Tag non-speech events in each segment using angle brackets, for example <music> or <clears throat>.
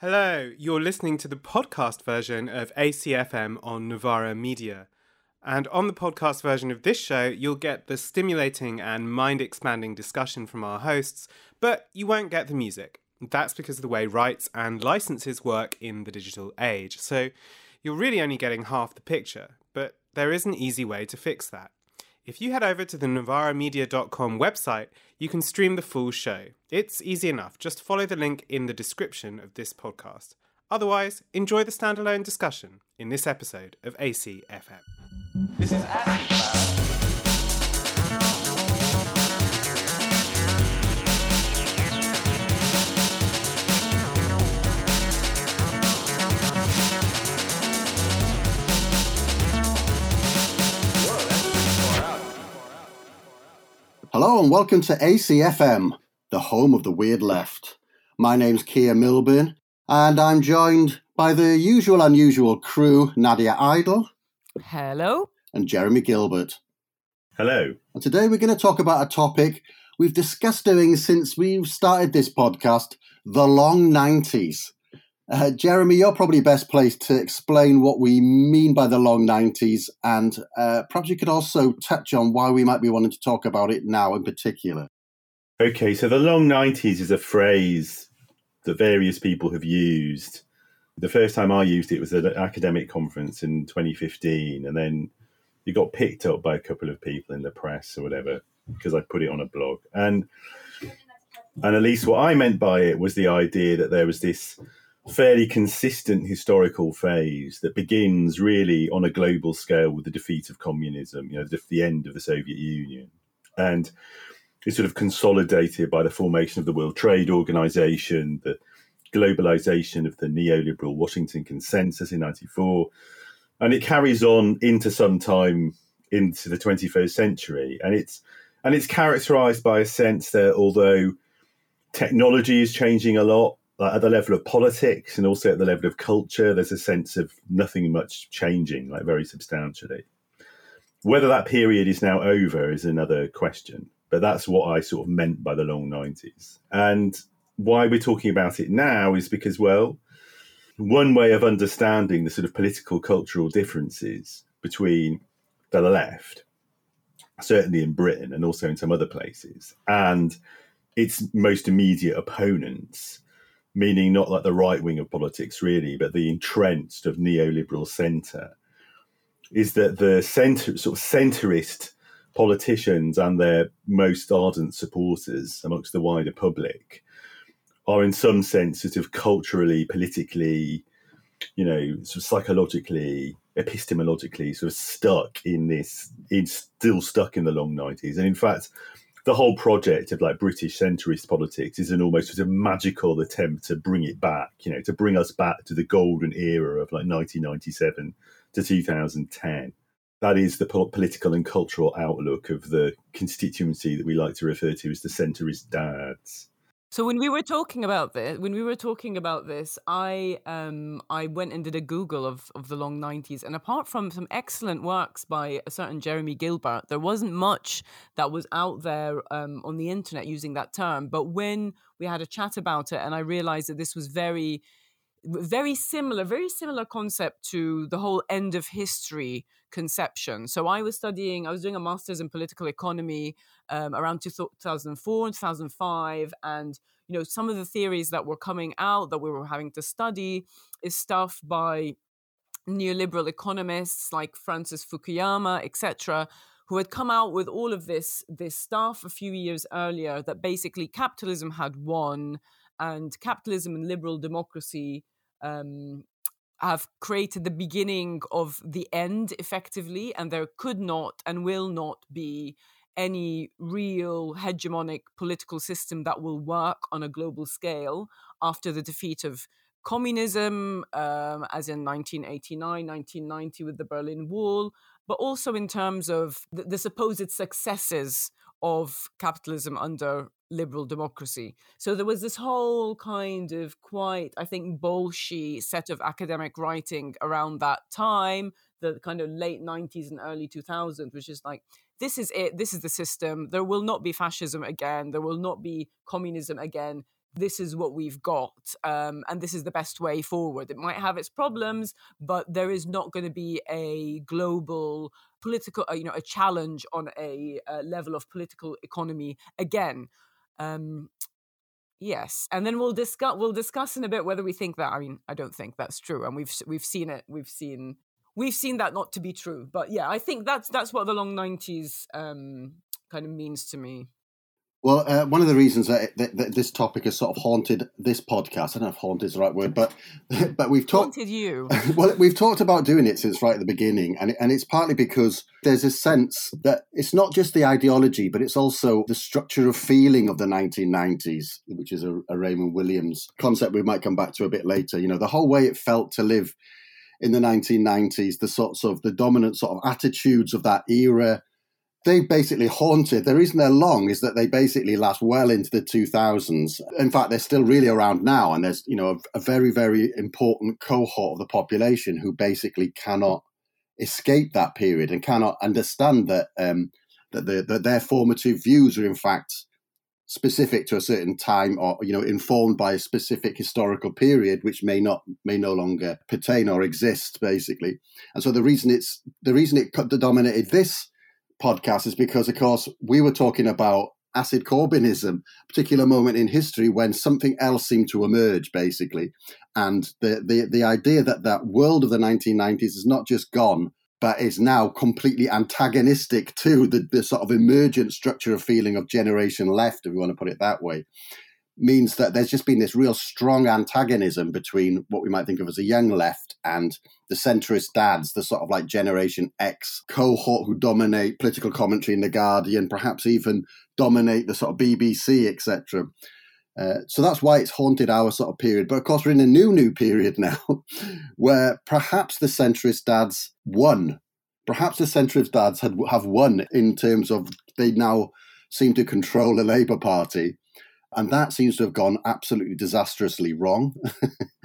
Hello, you're listening to the podcast version of ACFM on Novara Media. And on the podcast version of this show, you'll get the stimulating and mind expanding discussion from our hosts, but you won't get the music. That's because of the way rights and licenses work in the digital age. So you're really only getting half the picture, but there is an easy way to fix that. If you head over to the novaramedia.com website, you can stream the full show. It's easy enough. Just follow the link in the description of this podcast. Otherwise, enjoy the standalone discussion in this episode of ACFM. This is Hello and welcome to ACFM, the home of the weird left. My name's Keir Milburn, and I'm joined by the usual unusual crew Nadia Idle. Hello. And Jeremy Gilbert. Hello. And today we're going to talk about a topic we've discussed doing since we've started this podcast the long 90s. Uh, Jeremy, you're probably best placed to explain what we mean by the long 90s, and uh, perhaps you could also touch on why we might be wanting to talk about it now in particular. Okay, so the long 90s is a phrase that various people have used. The first time I used it was at an academic conference in 2015, and then it got picked up by a couple of people in the press or whatever because I put it on a blog. And and at least what I meant by it was the idea that there was this fairly consistent historical phase that begins really on a global scale with the defeat of communism, you know, the, the end of the Soviet Union. And is sort of consolidated by the formation of the World Trade Organization, the globalization of the neoliberal Washington Consensus in 94. And it carries on into some time into the 21st century. And it's and it's characterized by a sense that although technology is changing a lot, like at the level of politics and also at the level of culture, there's a sense of nothing much changing, like very substantially. Whether that period is now over is another question, but that's what I sort of meant by the long 90s. And why we're talking about it now is because, well, one way of understanding the sort of political cultural differences between the left, certainly in Britain and also in some other places, and its most immediate opponents meaning not like the right wing of politics really, but the entrenched of neoliberal centre, is that the centre sort of centrist politicians and their most ardent supporters amongst the wider public are in some sense sort of culturally, politically, you know, sort of psychologically, epistemologically sort of stuck in this, in still stuck in the long 90s. And in fact, the whole project of like British centrist politics is an almost sort of magical attempt to bring it back, you know, to bring us back to the golden era of like 1997 to 2010. That is the political and cultural outlook of the constituency that we like to refer to as the centrist dads. So when we were talking about this, when we were talking about this, I um I went and did a Google of of the long nineties, and apart from some excellent works by a certain Jeremy Gilbert, there wasn't much that was out there um, on the internet using that term. But when we had a chat about it, and I realized that this was very very similar, very similar concept to the whole end of history conception. So I was studying, I was doing a master's in political economy um, around 2004 and 2005, and you know some of the theories that were coming out that we were having to study is stuff by neoliberal economists like Francis Fukuyama, etc., who had come out with all of this this stuff a few years earlier that basically capitalism had won and capitalism and liberal democracy um, have created the beginning of the end effectively, and there could not and will not be any real hegemonic political system that will work on a global scale after the defeat of communism, um, as in 1989, 1990 with the Berlin Wall, but also in terms of the, the supposed successes of capitalism under liberal democracy. So there was this whole kind of quite, I think, bolshy set of academic writing around that time, the kind of late 90s and early 2000s, which is like, this is it, this is the system. There will not be fascism again, there will not be communism again. this is what we've got um, and this is the best way forward. It might have its problems, but there is not going to be a global political, uh, you know, a challenge on a, a level of political economy again. Um, yes, and then we'll discuss we'll discuss in a bit whether we think that. I mean, I don't think that's true, and we've we've seen it. We've seen we've seen that not to be true. But yeah, I think that's that's what the long nineties um, kind of means to me. Well, uh, one of the reasons that, that, that, this topic has sort of haunted this podcast, I don't know if "haunted" is the right word, but <laughs> but we've talked haunted you. <laughs> well, we've talked about doing it since right at the beginning, and and it's partly because there's a sense that it's not just the ideology, but it's also the structure of feeling of the 1990s, which is a, a Raymond Williams concept we might come back to a bit later. You know, the whole way it felt to live in the 1990s, the sorts of the dominant sort of attitudes of that era they basically haunted. The reason they're long is that they basically last well into the 2000s. In fact, they're still really around now, and there's you know a, a very very important cohort of the population who basically cannot escape that period and cannot understand that um, that, the, that their formative views are in fact specific to a certain time or you know informed by a specific historical period which may not may no longer pertain or exist basically and so the reason it's the reason it dominated this podcast is because, of course, we were talking about acid Corbynism, particular moment in history when something else seemed to emerge, basically, and the the the idea that that world of the 1990s is not just gone, but is now completely antagonistic to the, the sort of emergent structure of feeling of generation left, if you want to put it that way means that there's just been this real strong antagonism between what we might think of as a young left and the centrist dads, the sort of like Generation X cohort who dominate political commentary in The Guardian, perhaps even dominate the sort of BBC, etc. Uh, so that's why it's haunted our sort of period. But of course, we're in a new, new period <laughs> now where perhaps the centrist dads won. Perhaps the centrist dads had, have won in terms of they now seem to control the Labour Party and that seems to have gone absolutely disastrously wrong.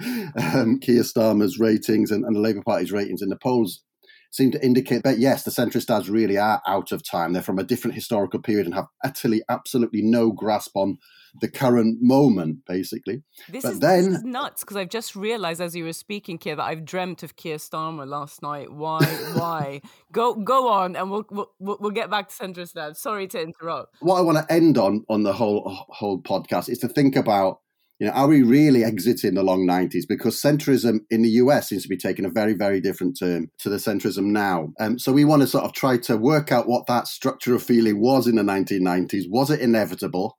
<laughs> um, Keir Starmer's ratings and, and the Labour Party's ratings in the polls seem to indicate that yes, the centrist dads really are out of time. They're from a different historical period and have utterly, absolutely no grasp on the current moment, basically. This, but is, then, this is nuts because I've just realised as you were speaking, Keir, that I've dreamt of Keir Starmer last night. Why? <laughs> Why? Go go on, and we'll, we'll we'll get back to centrist dads. Sorry to interrupt. What I want to end on on the whole whole podcast is to think about you know, are we really exiting the long 90s? Because centrism in the US seems to be taking a very, very different turn to the centrism now. Um, so we want to sort of try to work out what that structure of feeling was in the 1990s. Was it inevitable?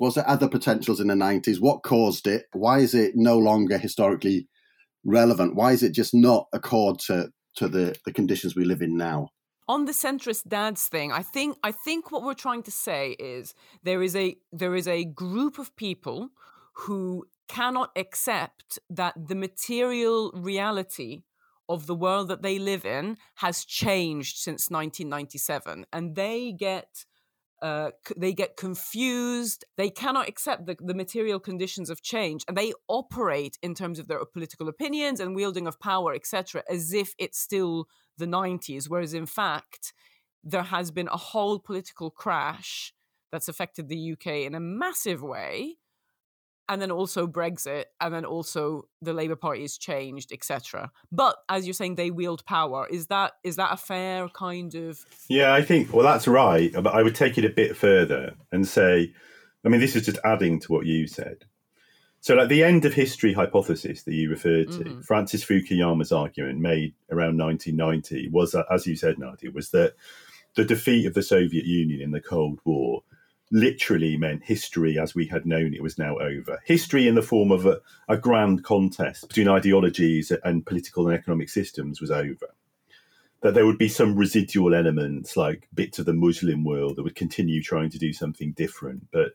Was there other potentials in the 90s? What caused it? Why is it no longer historically relevant? Why is it just not accord to, to the, the conditions we live in now? on the centrist dads thing i think i think what we're trying to say is there is a there is a group of people who cannot accept that the material reality of the world that they live in has changed since 1997 and they get uh, they get confused. They cannot accept the, the material conditions of change and they operate in terms of their political opinions and wielding of power etc as if it's still the 90s whereas in fact there has been a whole political crash that's affected the uk in a massive way and then also Brexit, and then also the Labour Party has changed, etc. But as you're saying, they wield power. Is that is that a fair kind of? Yeah, I think well that's right, but I would take it a bit further and say, I mean, this is just adding to what you said. So, like the end of history hypothesis that you referred to, mm-hmm. Francis Fukuyama's argument made around 1990 was that, as you said, Nadia, was that the defeat of the Soviet Union in the Cold War literally meant history as we had known it was now over. History in the form of a, a grand contest between ideologies and political and economic systems was over. That there would be some residual elements, like bits of the Muslim world, that would continue trying to do something different. But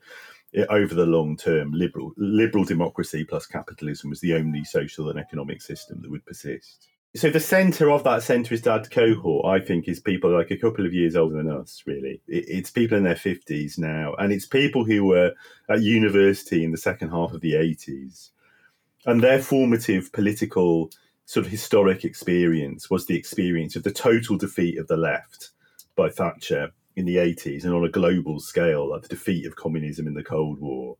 it, over the long term, liberal liberal democracy plus capitalism was the only social and economic system that would persist. So the centre of that centrist dad cohort, I think, is people like a couple of years older than us. Really, it's people in their fifties now, and it's people who were at university in the second half of the eighties, and their formative political sort of historic experience was the experience of the total defeat of the left by Thatcher in the eighties, and on a global scale, like the defeat of communism in the Cold War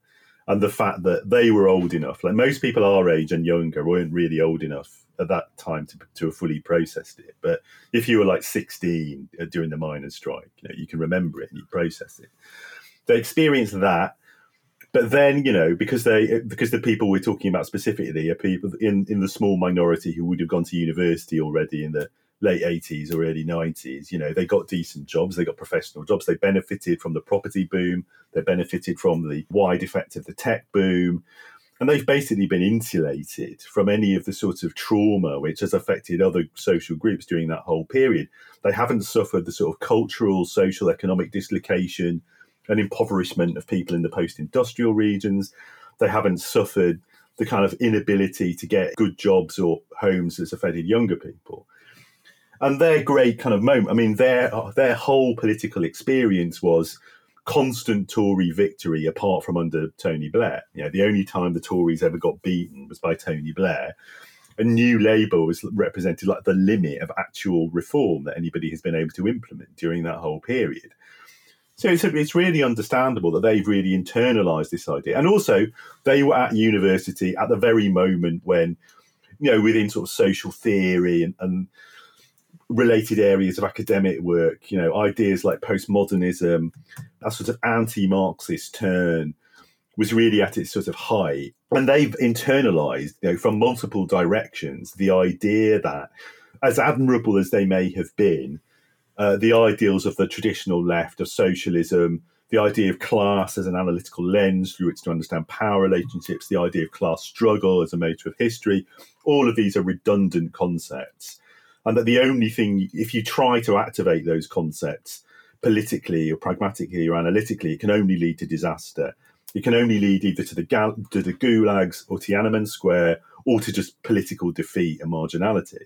and the fact that they were old enough, like most people our age and younger, weren't really old enough at that time to, to have fully processed it. But if you were like 16 uh, during the miners' strike, you know, you can remember it and you process it. They experienced that but then, you know, because they because the people we're talking about specifically are people in, in the small minority who would have gone to university already in the late 80s or early 90s, you know, they got decent jobs, they got professional jobs, they benefited from the property boom, they benefited from the wide effect of the tech boom. And they've basically been insulated from any of the sort of trauma which has affected other social groups during that whole period. They haven't suffered the sort of cultural, social, economic dislocation and impoverishment of people in the post industrial regions. They haven't suffered the kind of inability to get good jobs or homes that's affected younger people. And their great kind of moment, I mean, their their whole political experience was constant Tory victory apart from under Tony Blair. You know, the only time the Tories ever got beaten was by Tony Blair. And New Labour was represented like the limit of actual reform that anybody has been able to implement during that whole period. So it's, it's really understandable that they've really internalized this idea. And also, they were at university at the very moment when, you know, within sort of social theory and, and related areas of academic work, you know, ideas like postmodernism, that sort of anti Marxist turn was really at its sort of height. And they've internalized, you know, from multiple directions, the idea that, as admirable as they may have been, uh, the ideals of the traditional left of socialism, the idea of class as an analytical lens through which to understand power relationships, the idea of class struggle as a motor of history, all of these are redundant concepts. And that the only thing, if you try to activate those concepts politically or pragmatically or analytically, it can only lead to disaster. It can only lead either to the, gal- to the gulags or Tiananmen Square or to just political defeat and marginality.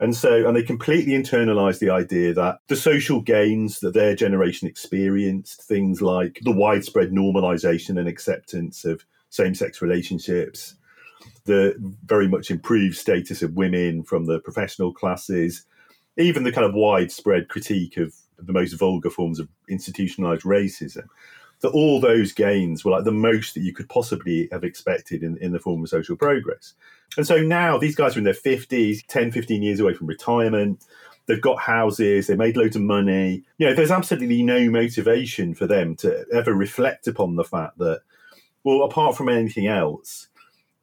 And so, and they completely internalized the idea that the social gains that their generation experienced, things like the widespread normalization and acceptance of same sex relationships, the very much improved status of women from the professional classes, even the kind of widespread critique of the most vulgar forms of institutionalized racism, that all those gains were like the most that you could possibly have expected in, in the form of social progress. And so now these guys are in their 50s, 10, 15 years away from retirement. They've got houses, they made loads of money. You know, there's absolutely no motivation for them to ever reflect upon the fact that, well, apart from anything else,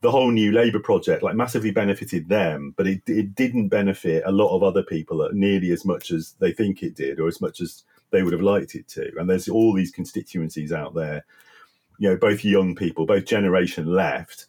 the whole new Labour project like massively benefited them, but it, it didn't benefit a lot of other people nearly as much as they think it did, or as much as they would have liked it to. And there's all these constituencies out there, you know, both young people, both generation left,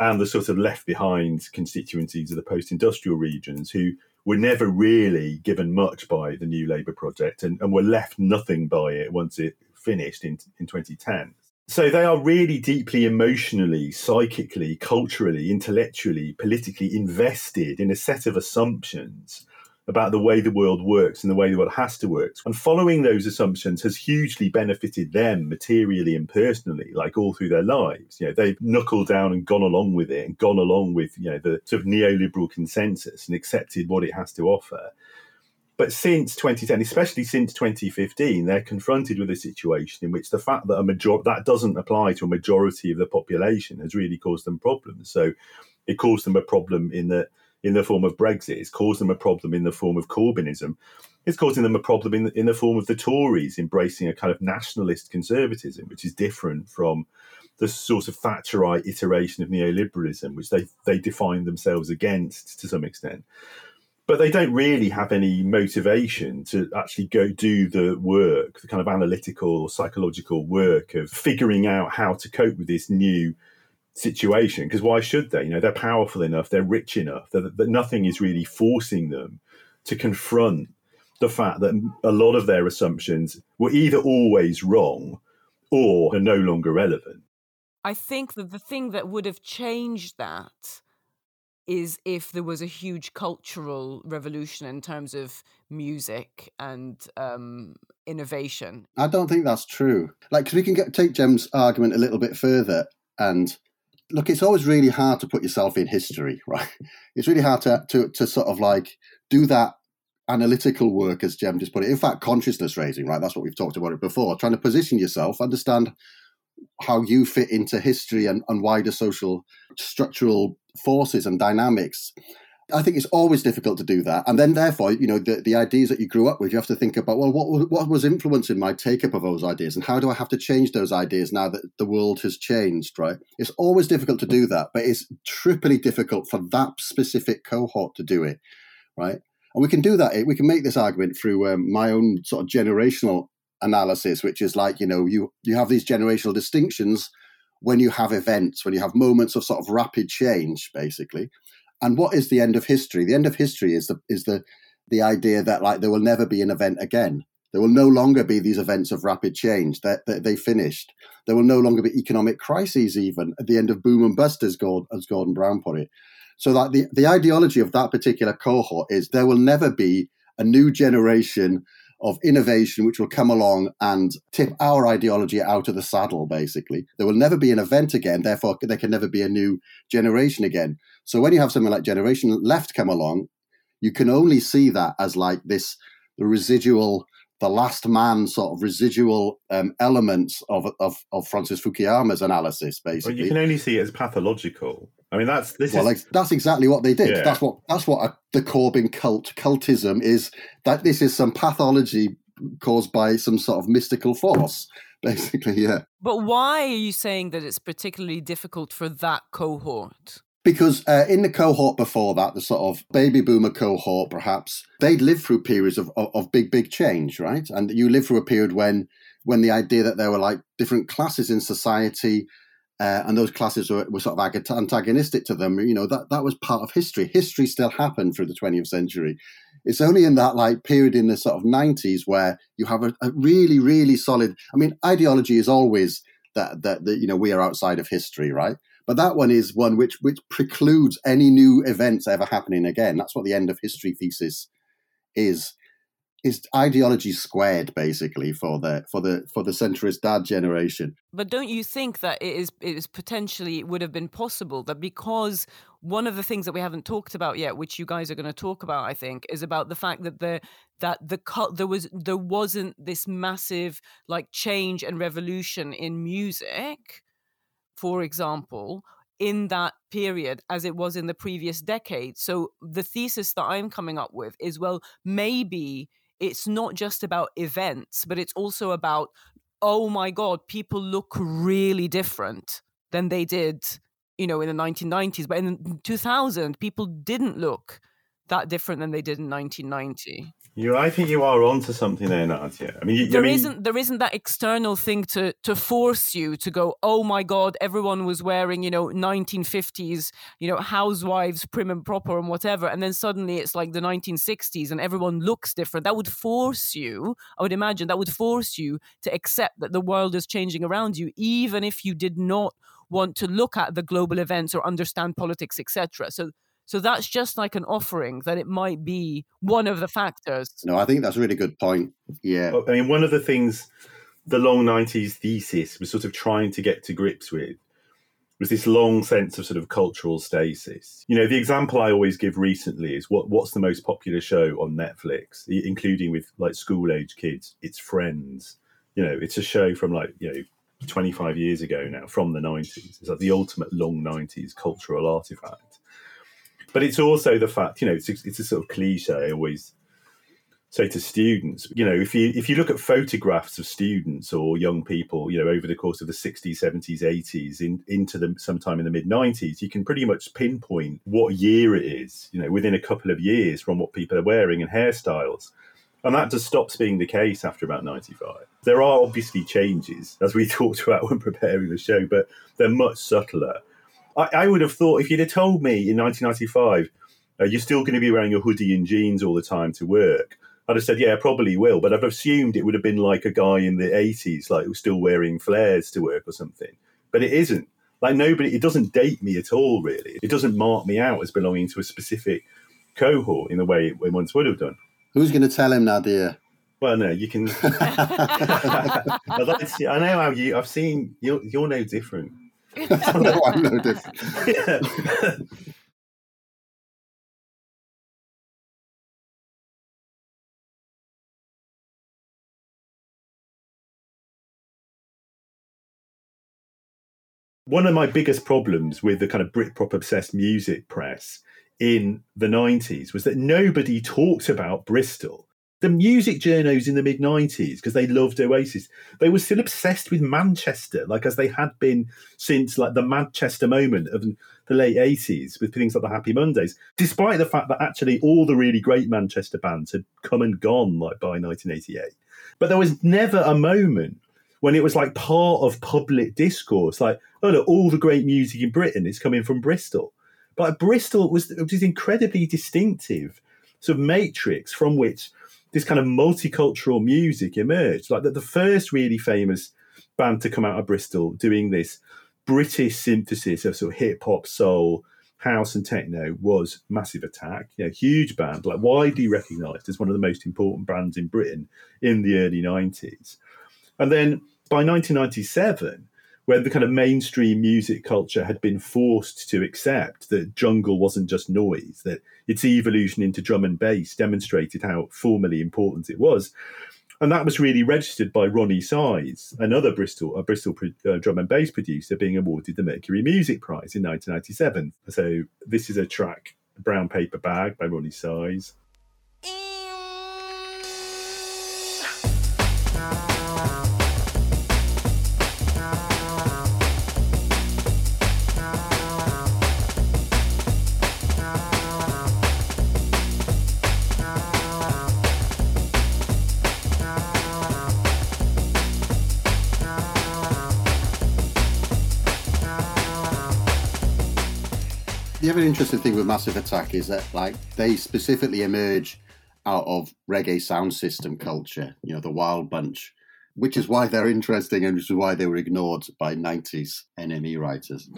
and the sort of left behind constituencies of the post industrial regions who were never really given much by the new Labour project and, and were left nothing by it once it finished in, in 2010. So they are really deeply emotionally, psychically, culturally, intellectually, politically invested in a set of assumptions about the way the world works and the way the world has to work. And following those assumptions has hugely benefited them materially and personally, like all through their lives. You know, they've knuckled down and gone along with it and gone along with, you know, the sort of neoliberal consensus and accepted what it has to offer. But since 2010, especially since 2015, they're confronted with a situation in which the fact that a major that doesn't apply to a majority of the population has really caused them problems. So it caused them a problem in that in the form of Brexit. It's caused them a problem in the form of Corbynism. It's causing them a problem in the, in the form of the Tories embracing a kind of nationalist conservatism, which is different from the sort of Thatcherite iteration of neoliberalism, which they, they define themselves against to some extent. But they don't really have any motivation to actually go do the work, the kind of analytical, or psychological work of figuring out how to cope with this new situation because why should they? You know, they're powerful enough, they're rich enough that, that nothing is really forcing them to confront the fact that a lot of their assumptions were either always wrong or are no longer relevant. I think that the thing that would have changed that is if there was a huge cultural revolution in terms of music and um, innovation. I don't think that's true. Like, because we can get, take Jem's argument a little bit further and look, it's always really hard to put yourself in history, <laughs> right? It's really hard to, to, to sort of like do that analytical work, as Jem just put it. In fact, consciousness raising, right? That's what we've talked about it before. Trying to position yourself, understand how you fit into history and, and wider social structural forces and dynamics. I think it's always difficult to do that. And then, therefore, you know, the, the ideas that you grew up with, you have to think about, well, what, what was influencing my take up of those ideas? And how do I have to change those ideas now that the world has changed, right? It's always difficult to do that, but it's triply difficult for that specific cohort to do it, right? And we can do that. We can make this argument through um, my own sort of generational analysis, which is like, you know, you, you have these generational distinctions when you have events, when you have moments of sort of rapid change, basically. And what is the end of history? The end of history is the is the the idea that like there will never be an event again. There will no longer be these events of rapid change. That they, they, finished. There will no longer be economic crises even at the end of boom and bust, as Gordon, as Gordon Brown put it. So that the, the ideology of that particular cohort is there will never be a new generation of innovation which will come along and tip our ideology out of the saddle, basically. There will never be an event again, therefore, there can never be a new generation again. So when you have something like Generation Left come along, you can only see that as like this the residual, the last man sort of residual um, elements of, of, of Francis Fukuyama's analysis, basically. Well, you can only see it as pathological. I mean, that's this well, is... like, that's exactly what they did. Yeah. That's what that's what a, the Corbyn cult cultism is. That this is some pathology caused by some sort of mystical force, <laughs> basically. Yeah. But why are you saying that it's particularly difficult for that cohort? Because uh, in the cohort before that, the sort of baby boomer cohort, perhaps they'd lived through periods of, of, of big, big change, right? And you live through a period when when the idea that there were like different classes in society uh, and those classes were, were, sort of antagonistic to them. You know that that was part of history. History still happened through the 20th century. It's only in that like period in the sort of 90s where you have a, a really, really solid. I mean, ideology is always that, that that you know we are outside of history, right? But that one is one which which precludes any new events ever happening again. That's what the end of history thesis is is ideology squared basically for the for the for the centrist dad generation but don't you think that it is it is potentially would have been possible that because one of the things that we haven't talked about yet which you guys are going to talk about i think is about the fact that the that the cut there was there wasn't this massive like change and revolution in music for example in that period as it was in the previous decade. So the thesis that I'm coming up with is well, maybe it's not just about events, but it's also about, oh my God, people look really different than they did, you know, in the 1990s. But in 2000, people didn't look that different than they did in 1990. You, I think you are onto something there, Nadia. I mean, you, there I mean... not there isn't that external thing to to force you to go. Oh my God, everyone was wearing you know 1950s, you know housewives, prim and proper and whatever, and then suddenly it's like the 1960s and everyone looks different. That would force you. I would imagine that would force you to accept that the world is changing around you, even if you did not want to look at the global events or understand politics, etc. So so that's just like an offering that it might be one of the factors. No, I think that's a really good point. Yeah. I mean, one of the things the long 90s thesis was sort of trying to get to grips with was this long sense of sort of cultural stasis. You know, the example I always give recently is what what's the most popular show on Netflix, including with like school age kids? It's Friends. You know, it's a show from like, you know, 25 years ago now, from the 90s. It's like the ultimate long 90s cultural artifact. But it's also the fact, you know, it's a, it's a sort of cliche I always say to students, you know, if you if you look at photographs of students or young people, you know, over the course of the 60s, 70s, 80s, in, into the sometime in the mid 90s, you can pretty much pinpoint what year it is, you know, within a couple of years from what people are wearing and hairstyles. And that just stops being the case after about 95. There are obviously changes, as we <laughs> talked about when preparing the show, but they're much subtler. I, I would have thought if you'd have told me in 1995 uh, you're still going to be wearing a hoodie and jeans all the time to work, I'd have said, yeah, probably will. But I've assumed it would have been like a guy in the 80s, like who's still wearing flares to work or something. But it isn't. Like nobody, it doesn't date me at all, really. It doesn't mark me out as belonging to a specific cohort in the way it once would have done. Who's going to tell him, Nadia? Well, no, you can. <laughs> <laughs> I know how you. I've seen you're. You're no different. No, I'm no different. one of my biggest problems with the kind of Britpop obsessed music press in the 90s was that nobody talked about Bristol. The music journos in the mid 90s, because they loved Oasis, they were still obsessed with Manchester, like as they had been since like the Manchester moment of the late 80s with things like the Happy Mondays, despite the fact that actually all the really great Manchester bands had come and gone like by 1988. But there was never a moment when it was like part of public discourse, like, oh look, all the great music in Britain is coming from Bristol. But Bristol was was incredibly distinctive sort of matrix from which this kind of multicultural music emerged. Like the, the first really famous band to come out of Bristol doing this British synthesis of sort of hip hop, soul, house, and techno was Massive Attack. You know, huge band, like widely recognised as one of the most important bands in Britain in the early nineties. And then by 1997, when the kind of mainstream music culture had been forced to accept that jungle wasn't just noise, that its evolution into drum and bass demonstrated how formally important it was. And that was really registered by Roni Size, another Bristol, a Bristol uh, drum and bass producer, being awarded the Mercury Music Prize in 1997. So this is a track, Brown Paper Bag by Roni Size. Other interesting thing with Massive Attack is that like they specifically emerge out of reggae sound system culture, you know, the Wild Bunch, which is why they're interesting and which is why they were ignored by 90s NME writers.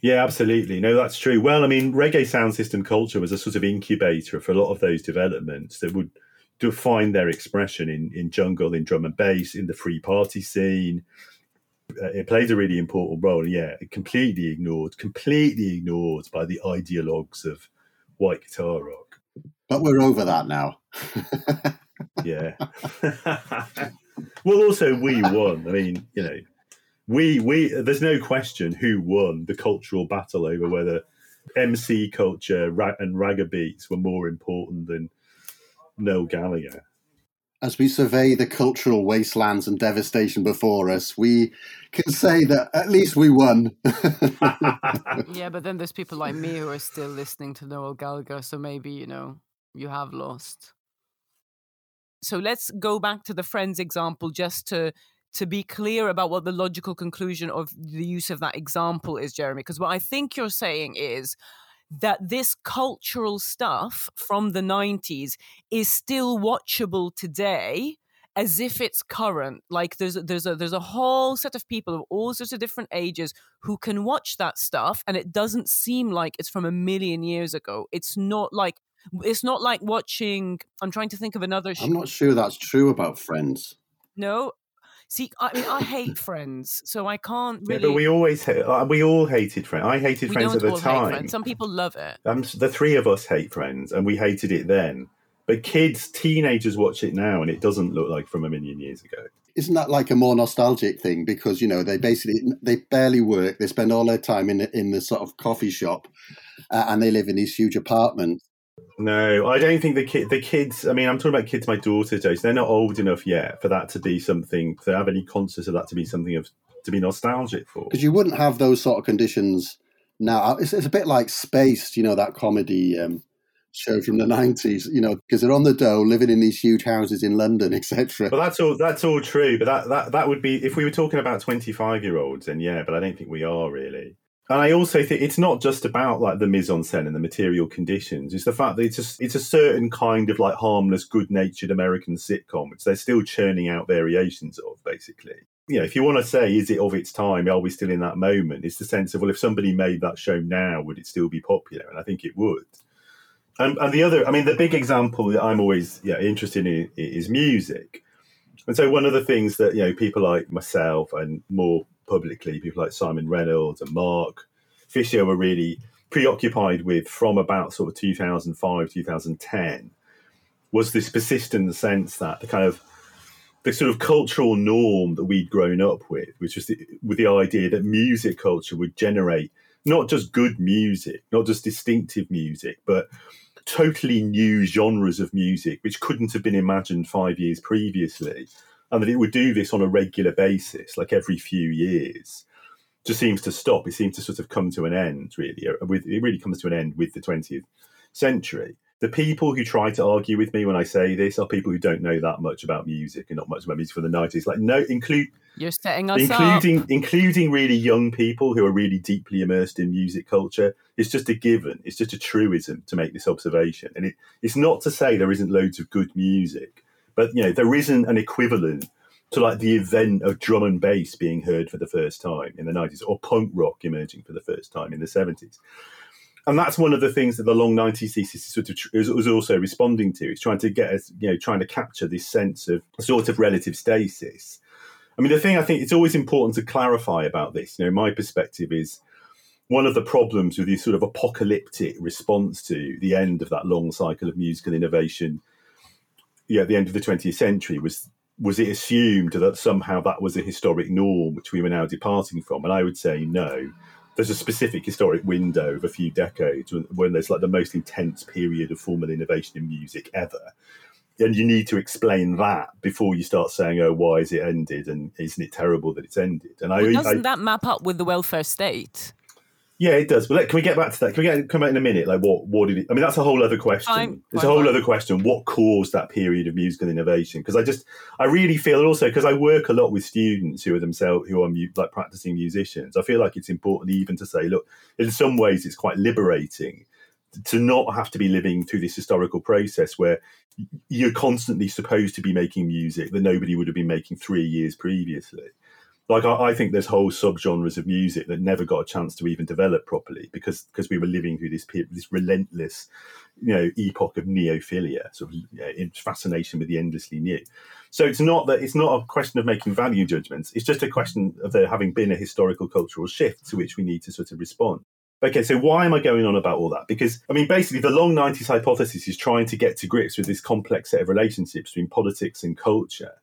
Yeah, absolutely. No, that's true. Well, I mean, reggae sound system culture was a sort of incubator for a lot of those developments that would define their expression in, in jungle, in drum and bass, in the free party scene, Uh, it plays a really important role. Yeah, completely ignored, completely ignored by the ideologues of white guitar rock. But we're over that now. <laughs> yeah. well, also we won. I mean, you know, we we there's no question who won the cultural battle over whether MC culture and ragga beats were more important than Noel Gallagher as we survey the cultural wastelands and devastation before us, we can say that at least we won. <laughs> yeah, but then there's people like me who are still listening to Noel Gallagher, so maybe, you know, you have lost. So let's go back to the friends example just to to be clear about what the logical conclusion of the use of that example is, Jeremy, because what I think you're saying is that this cultural stuff from the 90s is still watchable today as if it's current. Like there's there's a there's a whole set of people of all sorts of different ages who can watch that stuff and it doesn't seem like it's from a million years ago. It's not like it's not like watching i'm trying to think of another i'm not sure that's true about friends. No See, I mean, I hate <clears throat> Friends, so I can't really. Yeah, but we always uh, we all hated Friends. I hated we Friends at the time. Some people love it. Um, the three of us hate Friends, and we hated it then. But kids, teenagers watch it now, and it doesn't look like from a million years ago. Isn't that like a more nostalgic thing? Because you know they basically they barely work. They spend all their time in in the sort of coffee shop, uh, and they live in these huge apartments. No, I don't think the kid, the kids. I mean, I'm talking about kids. My daughter's age. They're not old enough yet for that to be something. To have any conscious of that to be something of to be nostalgic for. Because you wouldn't have those sort of conditions now. It's, it's a bit like Spaced, you know, that comedy um, show from the '90s. You know, because they're on the dough, living in these huge houses in London, <laughs> etc. But that's all. That's all true. But that that that would be if we were talking about 25 year olds, then yeah. But I don't think we are really. And I also think it's not just about like the mise en scène and the material conditions. It's the fact that it's a, it's a certain kind of like harmless, good natured American sitcom, which they're still churning out variations of, basically. You know, if you want to say, is it of its time? Are we still in that moment? It's the sense of, well, if somebody made that show now, would it still be popular? And I think it would. And, and the other, I mean, the big example that I'm always yeah, interested in is music. And so one of the things that, you know, people like myself and more publicly, people like Simon Reynolds and Mark. Fisher were really preoccupied with from about sort of 2005, 2010, was this persistent sense that the kind of the sort of cultural norm that we'd grown up with, which was the, with the idea that music culture would generate not just good music, not just distinctive music, but totally new genres of music which couldn't have been imagined five years previously, and that it would do this on a regular basis, like every few years, just seems to stop. It seems to sort of come to an end, really. Uh, it really comes to an end with the 20th century the people who try to argue with me when I say this are people who don't know that much about music and not much about music from the nineties. Like no, include you're setting us including up. including really young people who are really deeply immersed in music culture. It's just a given. It's just a truism to make this observation, and it, it's not to say there isn't loads of good music, but you know there isn't an equivalent to like the event of drum and bass being heard for the first time in the nineties, or punk rock emerging for the first time in the seventies and that's one of the things that the long 90s thesis sort of was also responding to. It's trying to get us, you know, trying to capture this sense of sort of relative stasis. I mean, the thing I think it's always important to clarify about this, you know, my perspective is one of the problems with this sort of apocalyptic response to the end of that long cycle of musical innovation, yeah, at the end of the 20th century was was it assumed that somehow that was a historic norm which we were now departing from? And I would say no there's a specific historic window of a few decades when, when there's like the most intense period of formal innovation in music ever and you need to explain that before you start saying, "Oh, why is it ended?" and isn't it terrible that it's ended? And I doesn't I, that map up with the welfare state? Yeah, it does. But can we get back to that? Can we get come back in a minute? Like, what what did it? I mean, that's a whole other question. Fine, it's a whole fine. other question. What caused that period of musical innovation? Because I just, I really feel also because I work a lot with students who are themselves who are like practicing musicians. I feel like it's important even to say, look, in some ways, it's quite liberating to not have to be living through this historical process where you're constantly supposed to be making music that nobody would have been making three years previously like I, I, think there's whole subgenres of music that never got a chance to even develop properly because because we were living through this this relentless you know epoch of neophilia sort of you know, fascination with the endlessly new. So it's not that it's not a question of making value judgments. It's just a question of there having been a historical cultural shift to which we need to sort of respond. Okay, so why am I going on about all that? Because, I mean, basically, the long 90s hypothesis is trying to get to grips with this complex set of relationships between politics and culture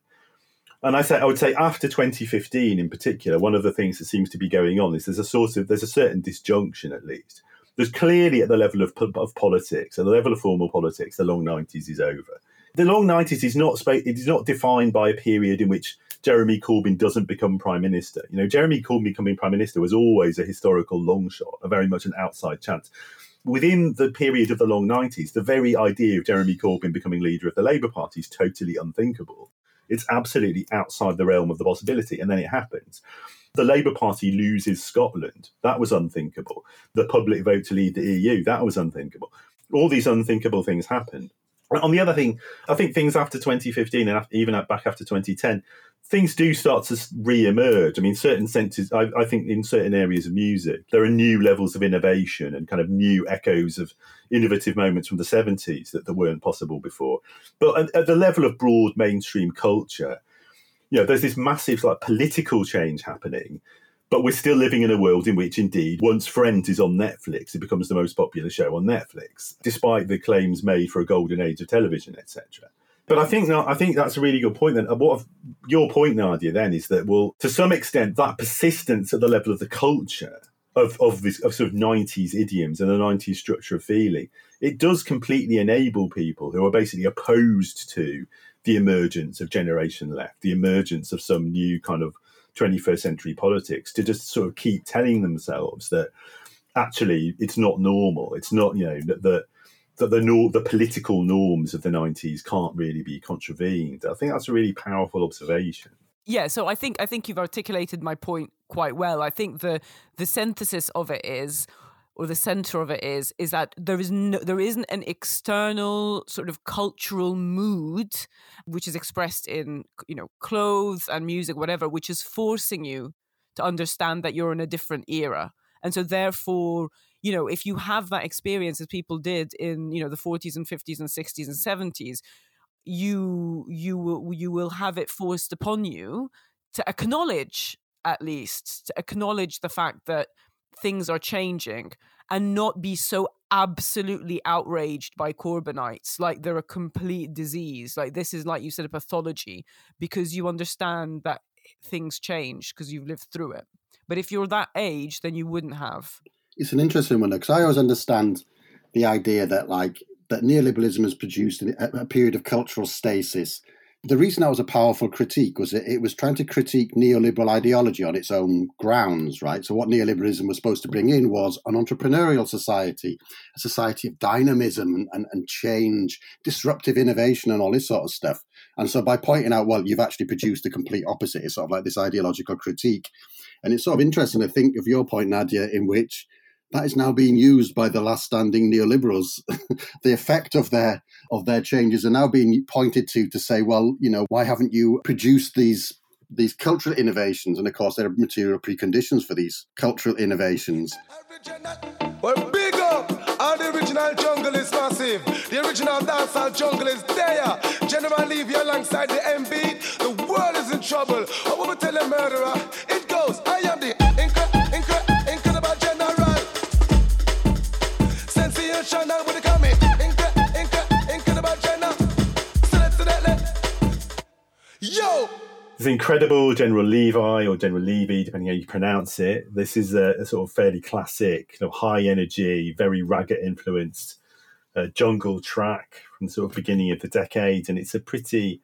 and I say I would say after 2015 in particular, one of the things that seems to be going on is there's a sort of there's a certain disjunction at least. There's clearly at the level of, of politics, at the level of formal politics, the long 90s is over. The long 90s is not it is not defined by a period in which Jeremy Corbyn doesn't become prime minister. You know, Jeremy Corbyn becoming prime minister was always a historical long shot, a very much an outside chance within the period of the long 90s, the very idea of Jeremy Corbyn becoming leader of the Labour Party is totally unthinkable. It's absolutely outside the realm of the possibility. And then it happens. The Labour Party loses Scotland. That was unthinkable. The public vote to leave the EU. That was unthinkable. All these unthinkable things happened. On the other thing, I think things after 2015 and even back after 2010 things do start to re-emerge. I mean, certain senses, I, I, think in certain areas of music, there are new levels of innovation and kind of new echoes of innovative moments from the 70s that, that weren't possible before. But at, at the level of broad mainstream culture, you know, there's this massive like political change happening. But we're still living in a world in which, indeed, once Friends is on Netflix, it becomes the most popular show on Netflix, despite the claims made for a golden age of television, etc. But I think I think that's a really good point. Then, what your point, Nadia, then is that well, to some extent, that persistence at the level of the culture of of this of sort of nineties idioms and the nineties structure of feeling, it does completely enable people who are basically opposed to the emergence of generation left, the emergence of some new kind of 21st century politics, to just sort of keep telling themselves that actually it's not normal. It's not you know that. that that the nor- the political norms of the 90s can't really be contravened. I think that's a really powerful observation. Yeah, so I think I think you've articulated my point quite well. I think the the synthesis of it is or the center of it is is that there is no, there isn't an external sort of cultural mood which is expressed in you know clothes and music whatever which is forcing you to understand that you're in a different era. And so therefore you know, if you have that experience as people did in, you know, the 40s and 50s and 60s and 70s, you you will you will have it forced upon you to acknowledge at least to acknowledge the fact that things are changing and not be so absolutely outraged by Corbynites like they're a complete disease. Like this is like you said a pathology because you understand that things change because you've lived through it. But if you're that age, then you wouldn't have. It's an interesting one because I always understand the idea that like that neoliberalism has produced a period of cultural stasis the reason that was a powerful critique was it was trying to critique neoliberal ideology on its own grounds, right? So, what neoliberalism was supposed to bring in was an entrepreneurial society, a society of dynamism and, and, and change, disruptive innovation, and all this sort of stuff. And so, by pointing out, well, you've actually produced the complete opposite, it's sort of like this ideological critique. And it's sort of interesting to think of your point, Nadia, in which that is now being used by the last standing neoliberals. <laughs> the effect of their of their changes are now being pointed to to say, well, you know, why haven't you produced these these cultural innovations? And of course, there are material preconditions for these cultural innovations. Well, big up! All the original jungle is massive. The original dancehall jungle is there. General Levy alongside the MB. The world is in trouble. I want to tell a murderer. Yo! There's incredible General Levi or General Levy, depending how you pronounce it. This is a, a sort of fairly classic, you know, high energy, very ragga influenced uh, jungle track from the sort of beginning of the decade, and it's a pretty.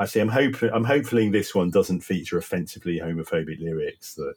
Actually, I'm hoping I'm hoping this one doesn't feature offensively homophobic lyrics. That,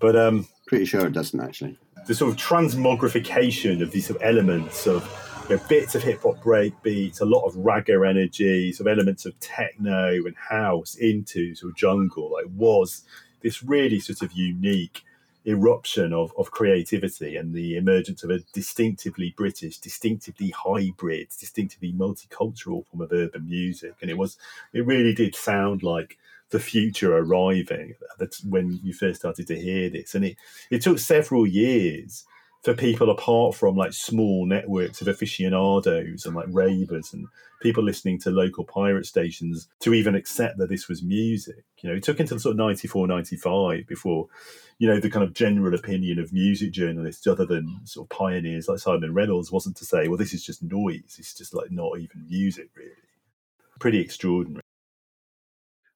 but um, pretty sure it doesn't actually. The sort of transmogrification of these sort of elements of you know, bits of hip hop break beats, a lot of ragga energy, sort of elements of techno and house into sort of jungle. Like was this really sort of unique eruption of, of creativity and the emergence of a distinctively British, distinctively hybrid, distinctively multicultural form of urban music. And it was, it really did sound like the future arriving. That's when you first started to hear this. And it, it took several years for people apart from like small networks of aficionados and like ravers and people listening to local pirate stations to even accept that this was music. You know, it took until sort of 94, 95 before, you know, the kind of general opinion of music journalists, other than sort of pioneers like Simon Reynolds, wasn't to say, well, this is just noise. It's just like not even music, really. Pretty extraordinary.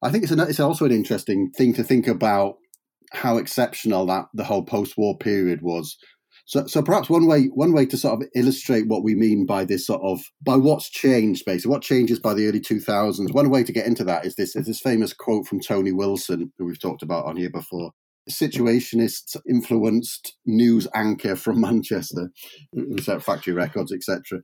I think it's, an, it's also an interesting thing to think about how exceptional that the whole post-war period was so, so perhaps one way one way to sort of illustrate what we mean by this sort of by what's changed, basically, what changes by the early two thousands. One way to get into that is this is this famous quote from Tony Wilson, who we've talked about on here before. Situationist influenced news anchor from Manchester, <laughs> set factory records, etc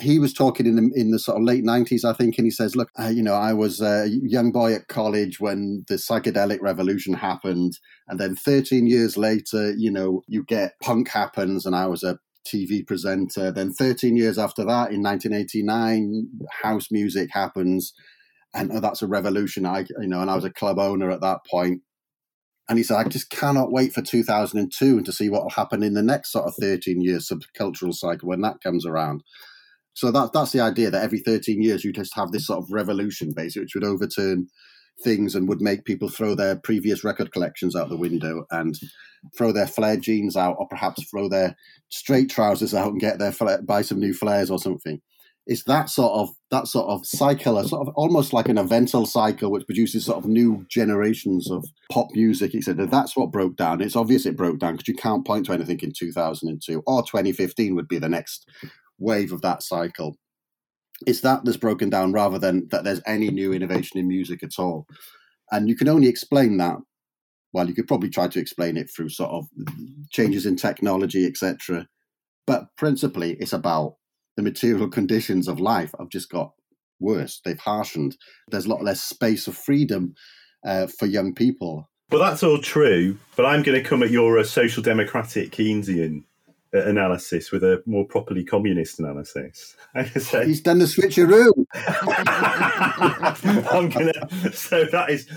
he was talking in the in the sort of late nineties, I think, and he says, "Look, uh, you know, I was a young boy at college when the psychedelic revolution happened, and then 13 years later, you know, you get punk happens, and I was a TV presenter. Then 13 years after that, in 1989, house music happens, and oh, that's a revolution. I, you know, and I was a club owner at that point." And he said, I just cannot wait for 2002 and to see what will happen in the next sort of 13 years subcultural cycle when that comes around. So that that's the idea that every 13 years you just have this sort of revolution, basically, which would overturn things and would make people throw their previous record collections out the window and throw their flare jeans out, or perhaps throw their straight trousers out and get their buy some new flares or something. It's that sort of that sort of cycle, a sort of almost like an evental cycle, which produces sort of new generations of pop music. etc. that's what broke down. It's obvious it broke down because you can't point to anything in 2002 or 2015 would be the next wave of that cycle. It's that that's broken down rather than that there's any new innovation in music at all. And you can only explain that. Well, you could probably try to explain it through sort of changes in technology, etc. But principally, it's about the material <laughs> conditions of life have just got worse. They've harshened. There's a lot less space of freedom uh, for young people. Well, that's all true, but I'm going to come at your uh, social democratic Keynesian analysis with a more properly communist analysis. <laughs> Say, He's done the switcheroo. <laughs> I'm gonna. So that is.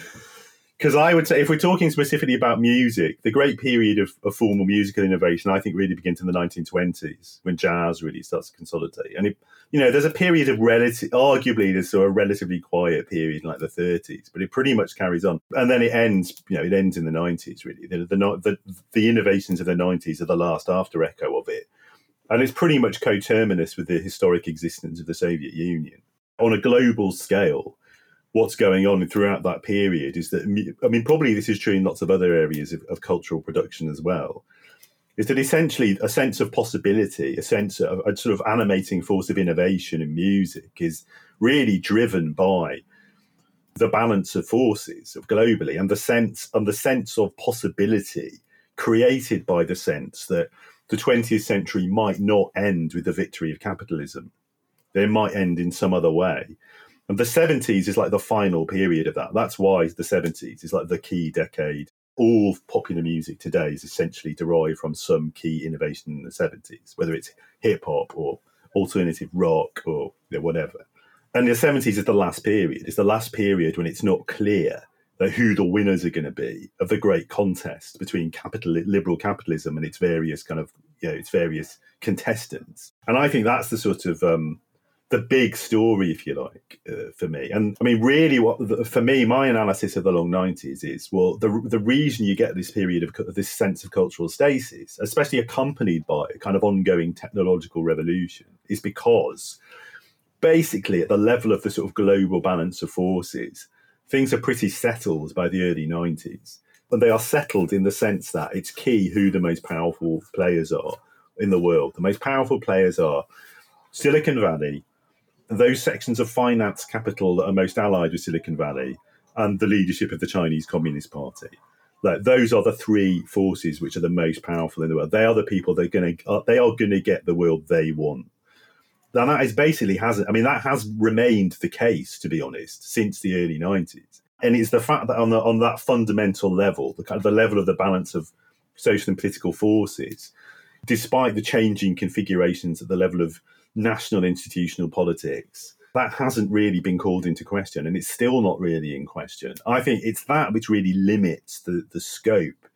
Because I would say if we're talking specifically about music, the great period of, of, formal musical innovation, I think, really begins in the 1920s when jazz really starts to consolidate. And it, you know, there's a period of relative, arguably, there's sort of a relatively quiet period in like the 30s, but it pretty much carries on, and then it ends. You know, it ends in the 90s. Really, the the, the, the innovations of the 90s are the last after echo of it, and it's pretty much coterminous with the historic existence of the Soviet Union on a global scale what's going on throughout that period is that I mean, probably this is true in lots of other areas of, of cultural production as well. Is that essentially a sense of possibility, a sense of a sort of animating force of innovation in music is really driven by the balance of forces of globally and the sense and the sense of possibility created by the sense that the 20th century might not end with the victory of capitalism. They might end in some other way. And the 70s is like the final period of that. That's why the 70s is like the key decade. All popular music today is essentially derived from some key innovation in the 70s, whether it's hip hop or alternative rock or you know, whatever. And the 70s is the last period. It's the last period when it's not clear who the winners are going to be of the great contest between capital liberal capitalism and its various kind of you know its various contestants. And I think that's the sort of um, the big story, if you like, uh, for me. And I mean, really, what for me, my analysis of the long nineties is well, the the reason you get this period of this sense of cultural stasis, especially accompanied by a kind of ongoing technological revolution, is because basically at the level of the sort of global balance of forces, things are pretty settled by the early nineties. And they are settled in the sense that it's key who the most powerful players are in the world. The most powerful players are Silicon Valley, those sections of finance capital that are most allied with Silicon Valley and the leadership of the Chinese Communist Party. Like those are the three forces which are the most powerful in the world. They are the people that are going to uh, they are going to get the world they want. And that is basically hasn't. I mean, that has remained the case, to be honest, since the early nineties. And it's the fact that on the on that fundamental level, the kind of the level of the balance of social and political forces, despite the changing configurations at the level of national institutional politics that hasn't really been called into question and it's still not really in question. I think it's that which really limits the, the scope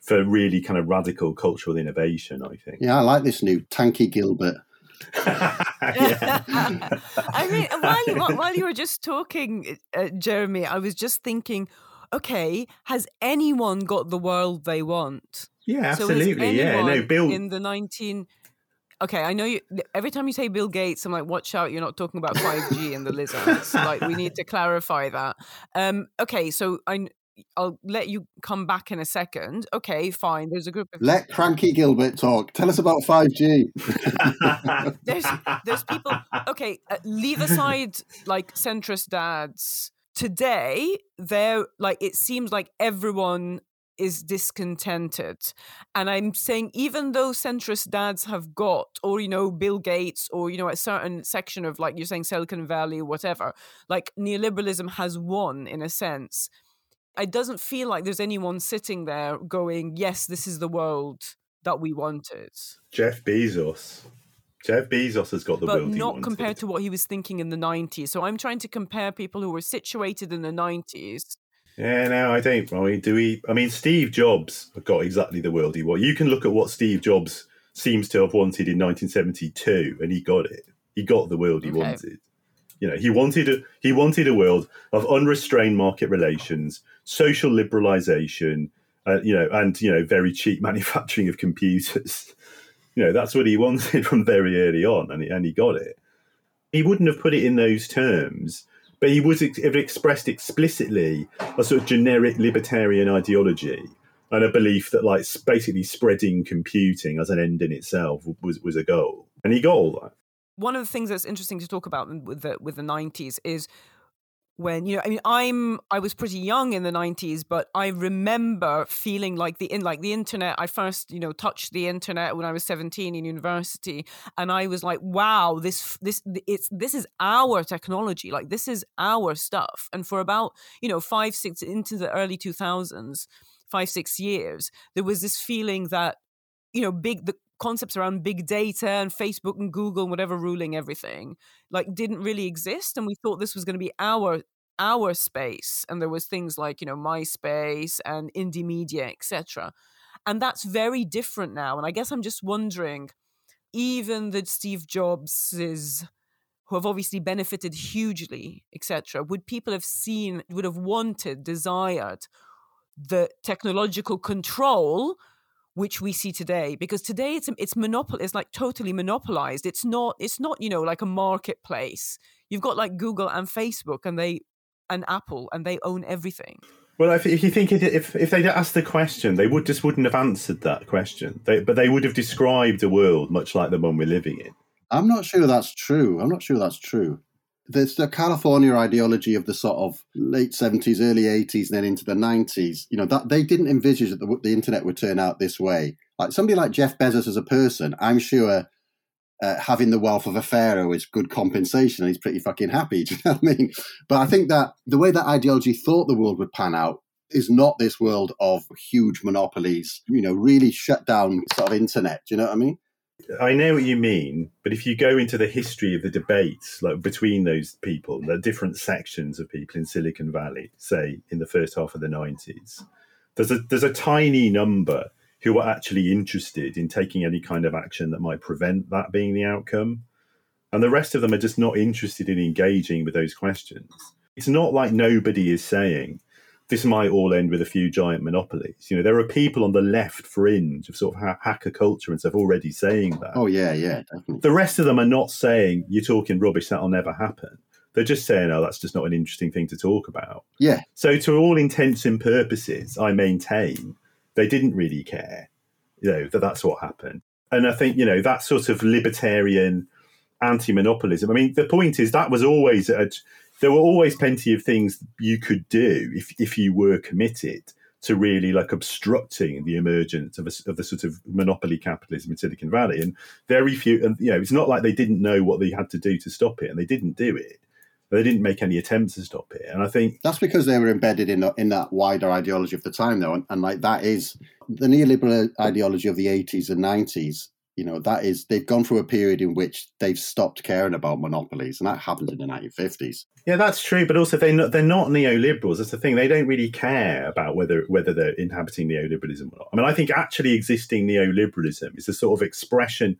for really kind of radical cultural innovation, I think. Yeah, I like this new Tanky Gilbert. <laughs> <laughs> I mean, while you, while you were just talking, uh, Jeremy, I was just thinking, okay, has anyone got the world they want? Yeah, absolutely. So yeah, no, Bill in the nineteen okay, I know you. Every time you say Bill Gates, I'm like, watch out, you're not talking about 5G and the lizards. like, we need to clarify that. Um, okay, so I. I'll let you come back in a second. Okay, fine. There's a group of let Cranky Gilbert talk. Tell us about five G. <laughs> there's there's people. Okay, uh, leave aside like centrist dads. Today, they're like it seems like everyone is discontented. And I'm saying, even though centrist dads have got, or, you know, Bill Gates, or, you know, a certain section of, like, you're saying Silicon Valley, whatever, like neoliberalism has won in a sense. It doesn't feel like there's anyone sitting there going, yes, this is the world that we wanted. Jeff Bezos. Jeff Bezos has got the but not compared to what he was thinking in the 90s. So I'm trying to compare people who were situated in the 90s yeah, no, I don't. I mean, do we? I mean, Steve Jobs got exactly the world he wanted. You can look at what Steve Jobs seems to have wanted in 1972, and he got it. He got the world he okay. wanted. You know, he wanted a he wanted a world of unrestrained market relations, social liberalization, uh, you know, and you know, very cheap <laughs> manufacturing of computers. you know, that's what he wanted <laughs> from very early on, and he, and he got it. He wouldn't have put it in those terms but he was ex- expressed explicitly a sort of generic libertarian ideology and a belief that like basically spreading computing as an end in itself was was a goal, and he got all that. One of the things that's interesting to talk about with the with the nineties is when you know i mean i'm i was pretty young in the 90s but i remember feeling like the in like the internet i first you know touched the internet when i was 17 in university and i was like wow this this it's this is our technology like this is our stuff. And for about you know 5 6 into the early 2000s 5 6 years there was this feeling that you know big the concepts around big data and Facebook and Google and whatever ruling everything like didn't really exist and we thought this was going to be our our space and there was things like you know myspace and indie media etc and that's very different now and i guess i'm just wondering even the steve jobs is who have obviously benefited hugely etc would people have seen would have wanted desired the technological control which we see today because today it's it's monopoly it's like totally monopolized it's not it's not you know like a marketplace you've got like google and facebook and they and apple and they own everything well, if, if you think it, if if they'd asked the question, they would just wouldn't have answered that question. They, but they would have described a world much like the one we're living in. I'm not sure that's true. I'm not sure that's true. There's the California ideology of the sort of late 70s, early 80s, and then into the 90s. You know, that they didn't envisage that the, the internet would turn out this way. Like somebody like Jeff Bezos as a person, I'm sure uh, having the wealth of a pharaoh is good compensation and he's pretty fucking happy. <laughs> Do you know what I mean? But I think that the way that ideology thought the world would pan out is not this world of huge monopolies, you know, really shut down sort of internet. Do you know what I mean? I know what you mean, but if you go into the history of the debates, like between those people, the different sections of people in Silicon Valley, say in the first half of the nineties, there's a there's a tiny number who are actually interested in taking any kind of action that might prevent that being the outcome, and the rest of them are just not interested in engaging with those questions. It's not like nobody is saying this might all end with a few giant monopolies. You know, there are people on the left fringe of sort of ha- hacker culture and stuff already saying that. Oh yeah, yeah, definitely. The rest of them are not saying you're talking rubbish. That'll never happen. They're just saying, oh, that's just not an interesting thing to talk about. Yeah. So, to all intents and purposes, I maintain they didn't really care. You know that that's what happened. And I think you know that sort of libertarian anti-monopolism. I mean, the point is that was always a there were always plenty of things you could do if if you were committed to really like obstructing the emergence of, a, of the sort of monopoly capitalism in Silicon Valley. And very few, and you know, it's not like they didn't know what they had to do to stop it, and they didn't do it. They didn't make any attempts to stop it, and I think that's because they were embedded in in that wider ideology of the time, though, and, and like that is the neoliberal ideology of the eighties and nineties you know that is they've gone through a period in which they've stopped caring about monopolies and that happened in the 1950s yeah that's true but also they're not, they're not neoliberals that's the thing they don't really care about whether whether they're inhabiting neoliberalism or not. I mean i think actually existing neoliberalism is a sort of expression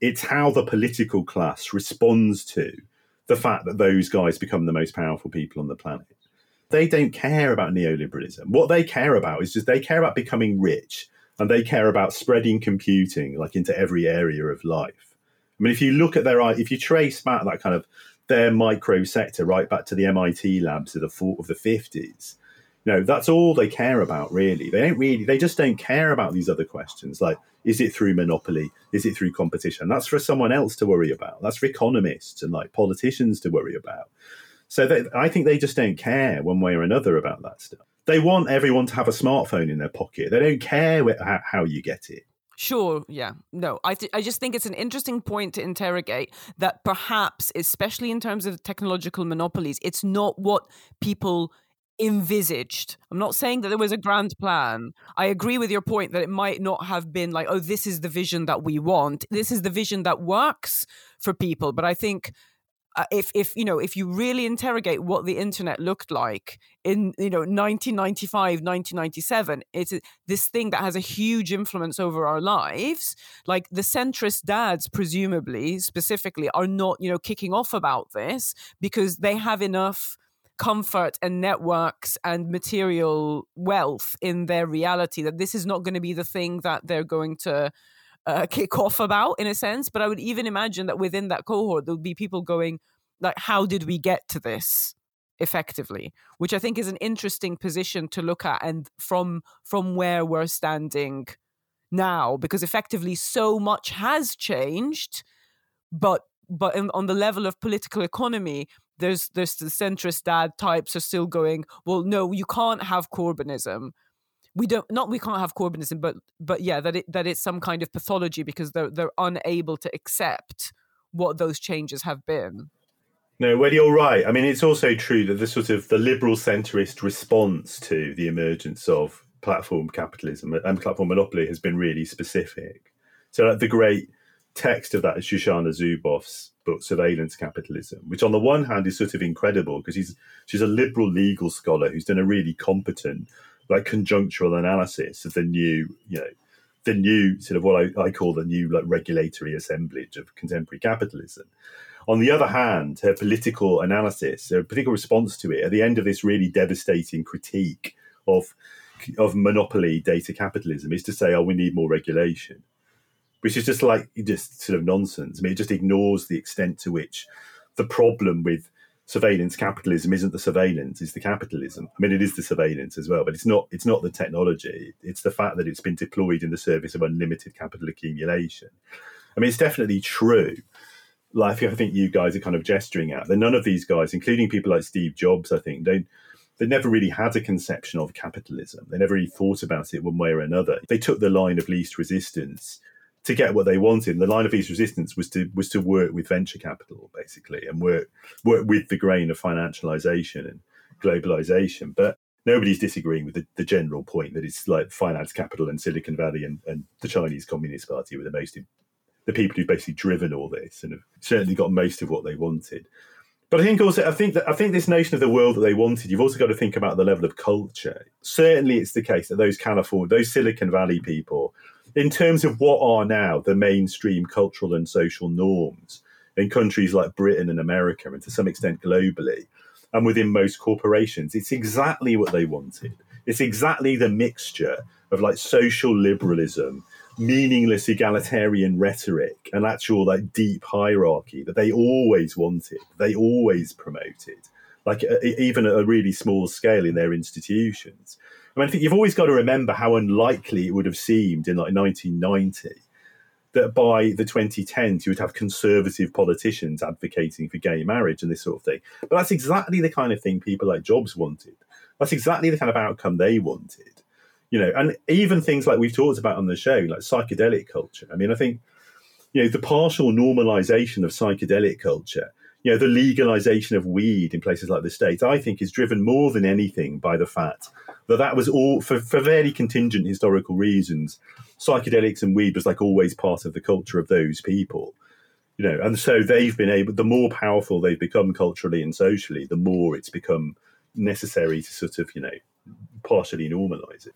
it's how the political class responds to the fact that those guys become the most powerful people on the planet. They don't care about neoliberalism. What they care about is just they care about becoming rich and they care about spreading computing like into every area of life. I mean, if you look at their, if you trace back that kind of their micro sector right back to the MIT labs of the of the fifties, you know, that's all they care about really. They don't really, they just don't care about these other questions like is it through monopoly, is it through competition? That's for someone else to worry about. That's for economists and like politicians to worry about. So they, I think they just don't care one way or another about that stuff they want everyone to have a smartphone in their pocket. They don't care wh- how you get it. Sure, yeah. No, I, th- I just think it's an interesting point to interrogate that perhaps, especially in terms of technological monopolies, it's not what people envisaged. I'm not saying that there was a grand plan. I agree with your point that it might not have been like, oh, this is the vision that we want. This is the vision that works for people. But I think uh, if if you know if you really interrogate what the internet looked like in you know 1995 1997 it's this thing that has a huge influence over our lives like the centrist dads presumably specifically are not you know kicking off about this because they have enough comfort and networks and material wealth in their reality that this is not going to be the thing that they're going to uh, kick off about in a sense. But I would even imagine that within that cohort, there would be people going, like, how did we get to this? effectively which i think is an interesting position to look at and from from where we're standing now because effectively so much has changed but but in, on the level of political economy there's there's the centrist dad types are still going well no you can't have corbynism we don't not we can't have corbynism but but yeah that it that it's some kind of pathology because they're they're unable to accept what those changes have been. No well you're right. I mean it's also true that the sort of the liberal centrist response to the emergence of platform capitalism and platform monopoly has been really specific. So like the great text of that is Shoshana Zuboff's book, Surveillance Capitalism, which on the one hand is sort of incredible because he's she's a liberal legal scholar who's done a really competent, like conjunctural analysis of the new, you know, the new sort of what I, I call the new like regulatory assemblage of contemporary capitalism. On the other hand, her political analysis, her political response to it, at the end of this really devastating critique of of monopoly data capitalism, is to say, "Oh, we need more regulation." which is just like just sort of nonsense. I mean, it just ignores the extent to which the problem with surveillance capitalism isn't the surveillance, it's the capitalism. I mean, it is the surveillance as well, but it's not. It's not the technology. It's the fact that it's been deployed in the service of unlimited capital accumulation. I mean, it's definitely true. Like I think you guys are kind of gesturing at that. None of these guys, including people like Steve Jobs, I think, don't they never really had a conception of capitalism. They never really thought about it one way or another. They took the line of least resistance to get what they wanted. the line of least resistance was to was to work with venture capital basically and work work with the grain of financialization and globalization. But nobody's disagreeing with the, the general point that it's like finance capital and Silicon Valley and, and the Chinese Communist Party were the most the people who've basically driven all this and have certainly got most of what they wanted. But I think also, I think that I think this notion of the world that they wanted, you've also got to think about the level of culture. Certainly, it's the case that those California, those Silicon Valley people in terms of what are now the mainstream cultural and social norms in countries like Britain and America, and to some extent globally, and within most corporations, it's exactly what they wanted. It's exactly the mixture of like social liberalism, meaningless egalitarian rhetoric, and actual like deep hierarchy that they always wanted, they always promoted, like even at a really small scale in their institutions. I mean, I think you've always got to remember how unlikely it would have seemed in like 1990 that by the 2010s you would have conservative politicians advocating for gay marriage and this sort of thing. But that's exactly the kind of thing people like Jobs wanted. That's exactly the kind of outcome they wanted. You know, and even things like we've talked about on the show, like psychedelic culture. I mean, I think, you know, the partial normalization of psychedelic culture you know, the legalization of weed in places like the States, I think is driven more than anything by the fact that that was all, for, for very contingent historical reasons, psychedelics and weed was like always part of the culture of those people. You know, and so they've been able, the more powerful they've become culturally and socially, the more it's become necessary to sort of, you know, partially normalize it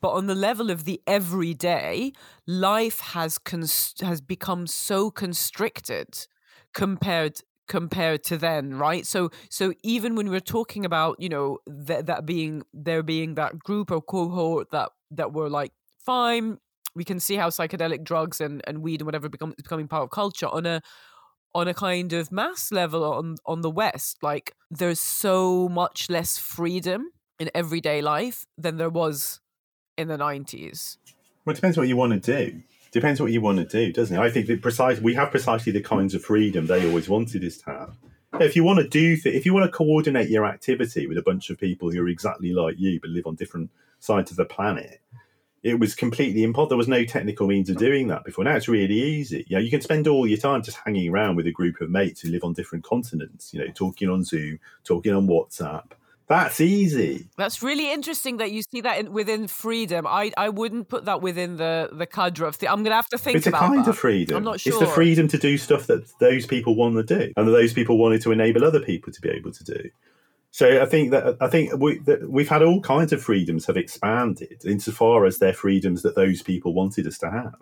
but on the level of the everyday life has const- has become so constricted compared compared to then right? So so even when we're talking about you know th- that being there being that group or cohort that that were like fine we can see how psychedelic drugs and, and weed and whatever become becoming part of culture on a on a kind of mass level on on the west like there's so much less freedom in everyday life than there was in the 90s well it depends what you want to do depends what you want to do, doesn't it? I think that precise we have precisely the kinds of freedom they always wanted us to have. If you want to do, th- if you want to coordinate your activity with a bunch of people who are exactly like you but live on different sides of the planet, it was completely impossible. There was no technical means of doing that before. Now it's really easy. You know, you can spend all your time just hanging around with a group of mates who live on different continents. You know, talking on Zoom, talking on WhatsApp, that's easy. That's really interesting that you see that in, within freedom. I, I wouldn't put that within the the cadre of the. I'm going to have to think. About it. It's a kind that. of freedom. I'm not sure. It's the freedom to do stuff that those people want to do, and that those people wanted to enable other people to be able to do. So I think that I think we, that we've had all kinds of freedoms have expanded insofar as they're freedoms that those people wanted us to have.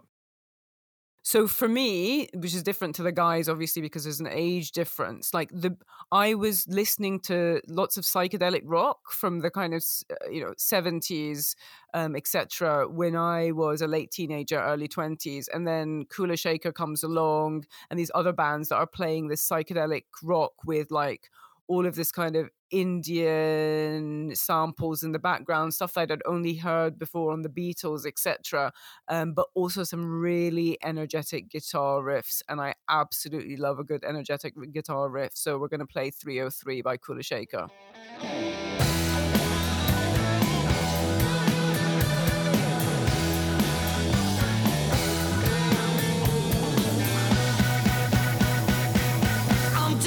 So for me, which is different to the guys, obviously, because there's an age difference. Like the, I was listening to lots of psychedelic rock from the kind of uh, you know seventies, um, etc. When I was a late teenager, early twenties, and then Kula Shaker comes along, and these other bands that are playing this psychedelic rock with like all of this kind of Indian samples in the background, stuff that I'd only heard before on the Beatles, etc. Um, but also some really energetic guitar riffs, and I absolutely love a good energetic guitar riff. So we're going to play 303 by Kula Shaker.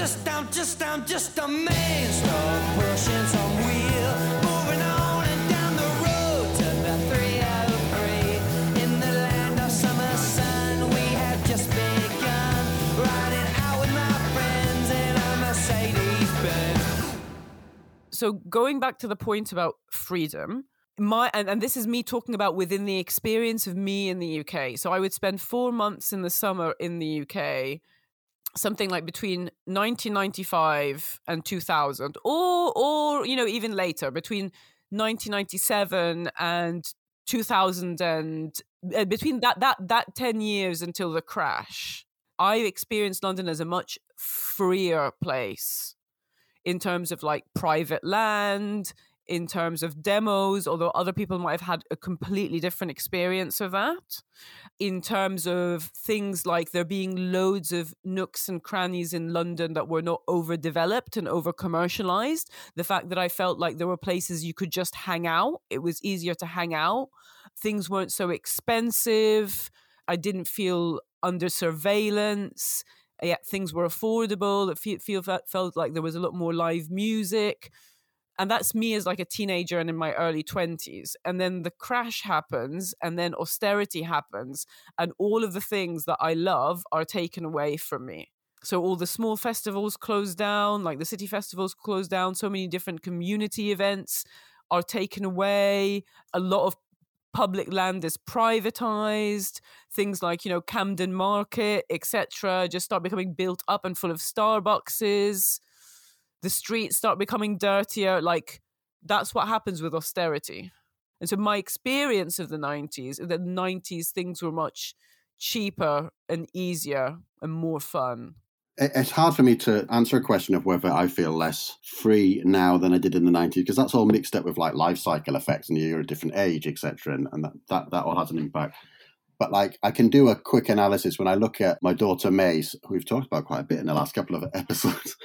just just, I'm just amazed. Pushing some wheel, moving on So, going back to the point about freedom, my and, and this is me talking about within the experience of me in the UK. So I would spend four months in the summer in the UK something like between 1995 and 2000, or or you know even later between 1997 and 2000 and uh, between that that that 10 years until the crash i experienced london as a much freer place in terms of like private land in terms of demos, although other people might have had a completely different experience of that. In terms of things like there being loads of nooks and crannies in London that were not overdeveloped and over commercialized. The fact that I felt like there were places you could just hang out, it was easier to hang out. Things weren't so expensive. I didn't feel under surveillance. Yet things were affordable. It feel, felt like there was a lot more live music and that's me as like a teenager and in my early 20s and then the crash happens and then austerity happens and all of the things that i love are taken away from me. So all the small festivals close down like the city festivals close down so many different community events are taken away. A lot of public land is privatized. Things like you know camden market etc just start becoming built up and full of starbuckses the streets start becoming dirtier. Like that's what happens with austerity. And so my experience of the 90s, the 90s things were much cheaper and easier and more fun. It's hard for me to answer a question of whether I feel less free now than I did in the 90s because that's all mixed up with like life cycle effects and you're a different age, etc. And, and that, that, that all has an impact. But like I can do a quick analysis when I look at my daughter Mace, who we've talked about quite a bit in the last couple of <laughs> episodes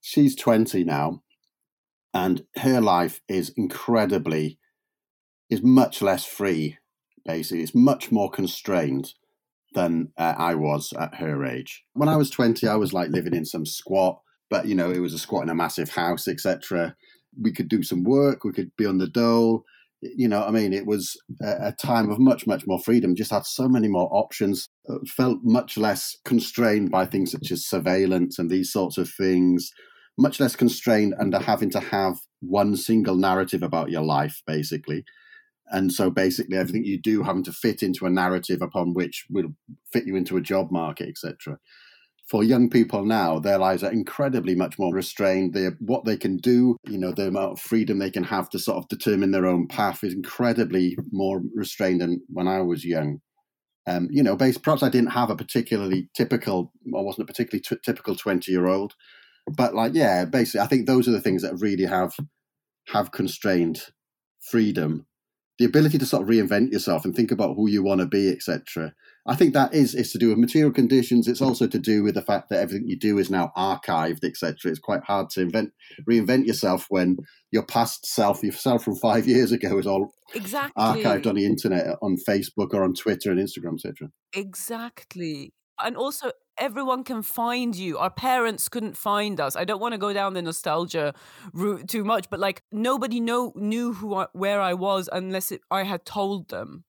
she's 20 now and her life is incredibly is much less free basically. It's much more constrained than uh, i was at her age. When i was 20 i was like living in some squat but you know it was a squat in a massive house etc we could do some work we could be on the dole you know i mean it was a, time of much much more freedom just had so many more options uh, felt much less constrained by things such as surveillance and these sorts of things much less constrained under having to have one single narrative about your life, basically. And so basically everything you do having to fit into a narrative upon which will fit you into a job market, etc. For young people now, their lives are incredibly much more restrained. They what they can do, you know, the amount of freedom they can have to sort of determine their own path is incredibly more restrained than when I was young. Um, you know, based, perhaps I didn't have a particularly typical, I wasn't a particularly t- typical 20 year old but like yeah basically i think those are the things that really have have constrained freedom the ability to sort of reinvent yourself and think about who you want to be etc i think that is is to do with material conditions. It's also to do with the fact that everything you do is now archived etc it's quite hard to invent reinvent yourself when your past self yourself from five years ago is all exactly. archived on the internet on facebook or on twitter and instagram etc exactly. And also everyone can find you. Our parents couldn't find us. I don't want to go down the nostalgia route too much, but like nobody know knew who I, where I was unless it, I had told them.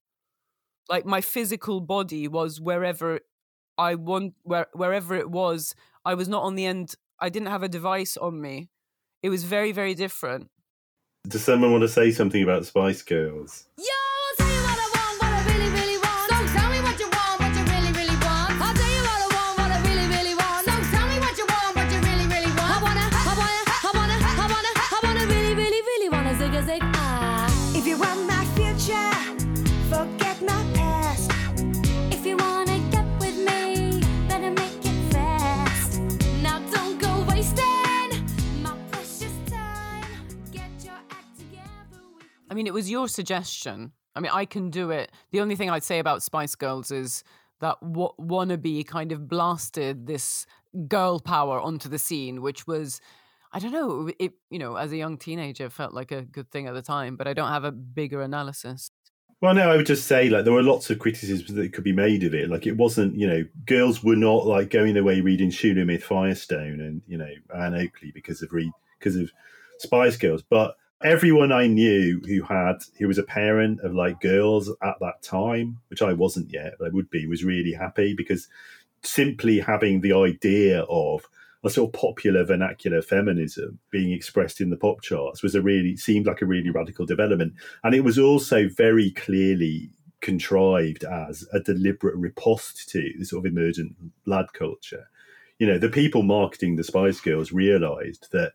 Like my physical body was wherever I want, where wherever it was. I was not on the end. I didn't have a device on me. It was very very different. Does someone want to say something about Spice Girls? Yeah. Mean, it was your suggestion. I mean, I can do it. The only thing I'd say about Spice Girls is that w- wannabe kind of blasted this girl power onto the scene, which was, I don't know, it, you know, as a young teenager, felt like a good thing at the time, but I don't have a bigger analysis. Well, no, I would just say like there were lots of criticisms that could be made of it. Like it wasn't, you know, girls were not like going away reading Shulamith Firestone and you know Ann Oakley because of re- because of Spice Girls, but everyone I knew who had who was a parent of like girls at that time, which I wasn't yet, but I would be, was really happy because simply having the idea of a sort of popular vernacular feminism being expressed in the pop charts was a really seemed like a really radical development, and it was also very clearly contrived as a deliberate riposte to the sort of emergent lad culture. You know, the people marketing the Spice Girls realised that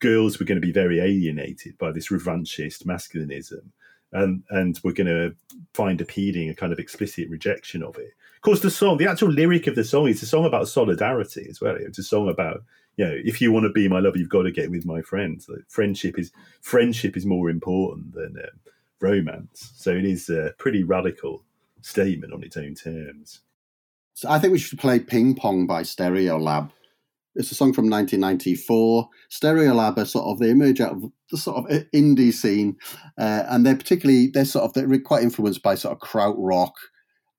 girls were going to be very alienated by this revanchist masculinism and and we're going to find appealing a kind of explicit rejection of it. Of course, the song, the actual lyric of the song, is a song about solidarity as well. It's a song about you know, if you want to be my love, you've got to get with my friends. Like, friendship is friendship is more important than um, romance. So it is a pretty radical statement on its own terms. So I think we should play Ping Pong by Stereolab. It's a song from 1994. Stereolab are sort of they emerge out of the sort of indie scene, uh, and they're particularly they're sort of they're quite influenced by sort of krautrock,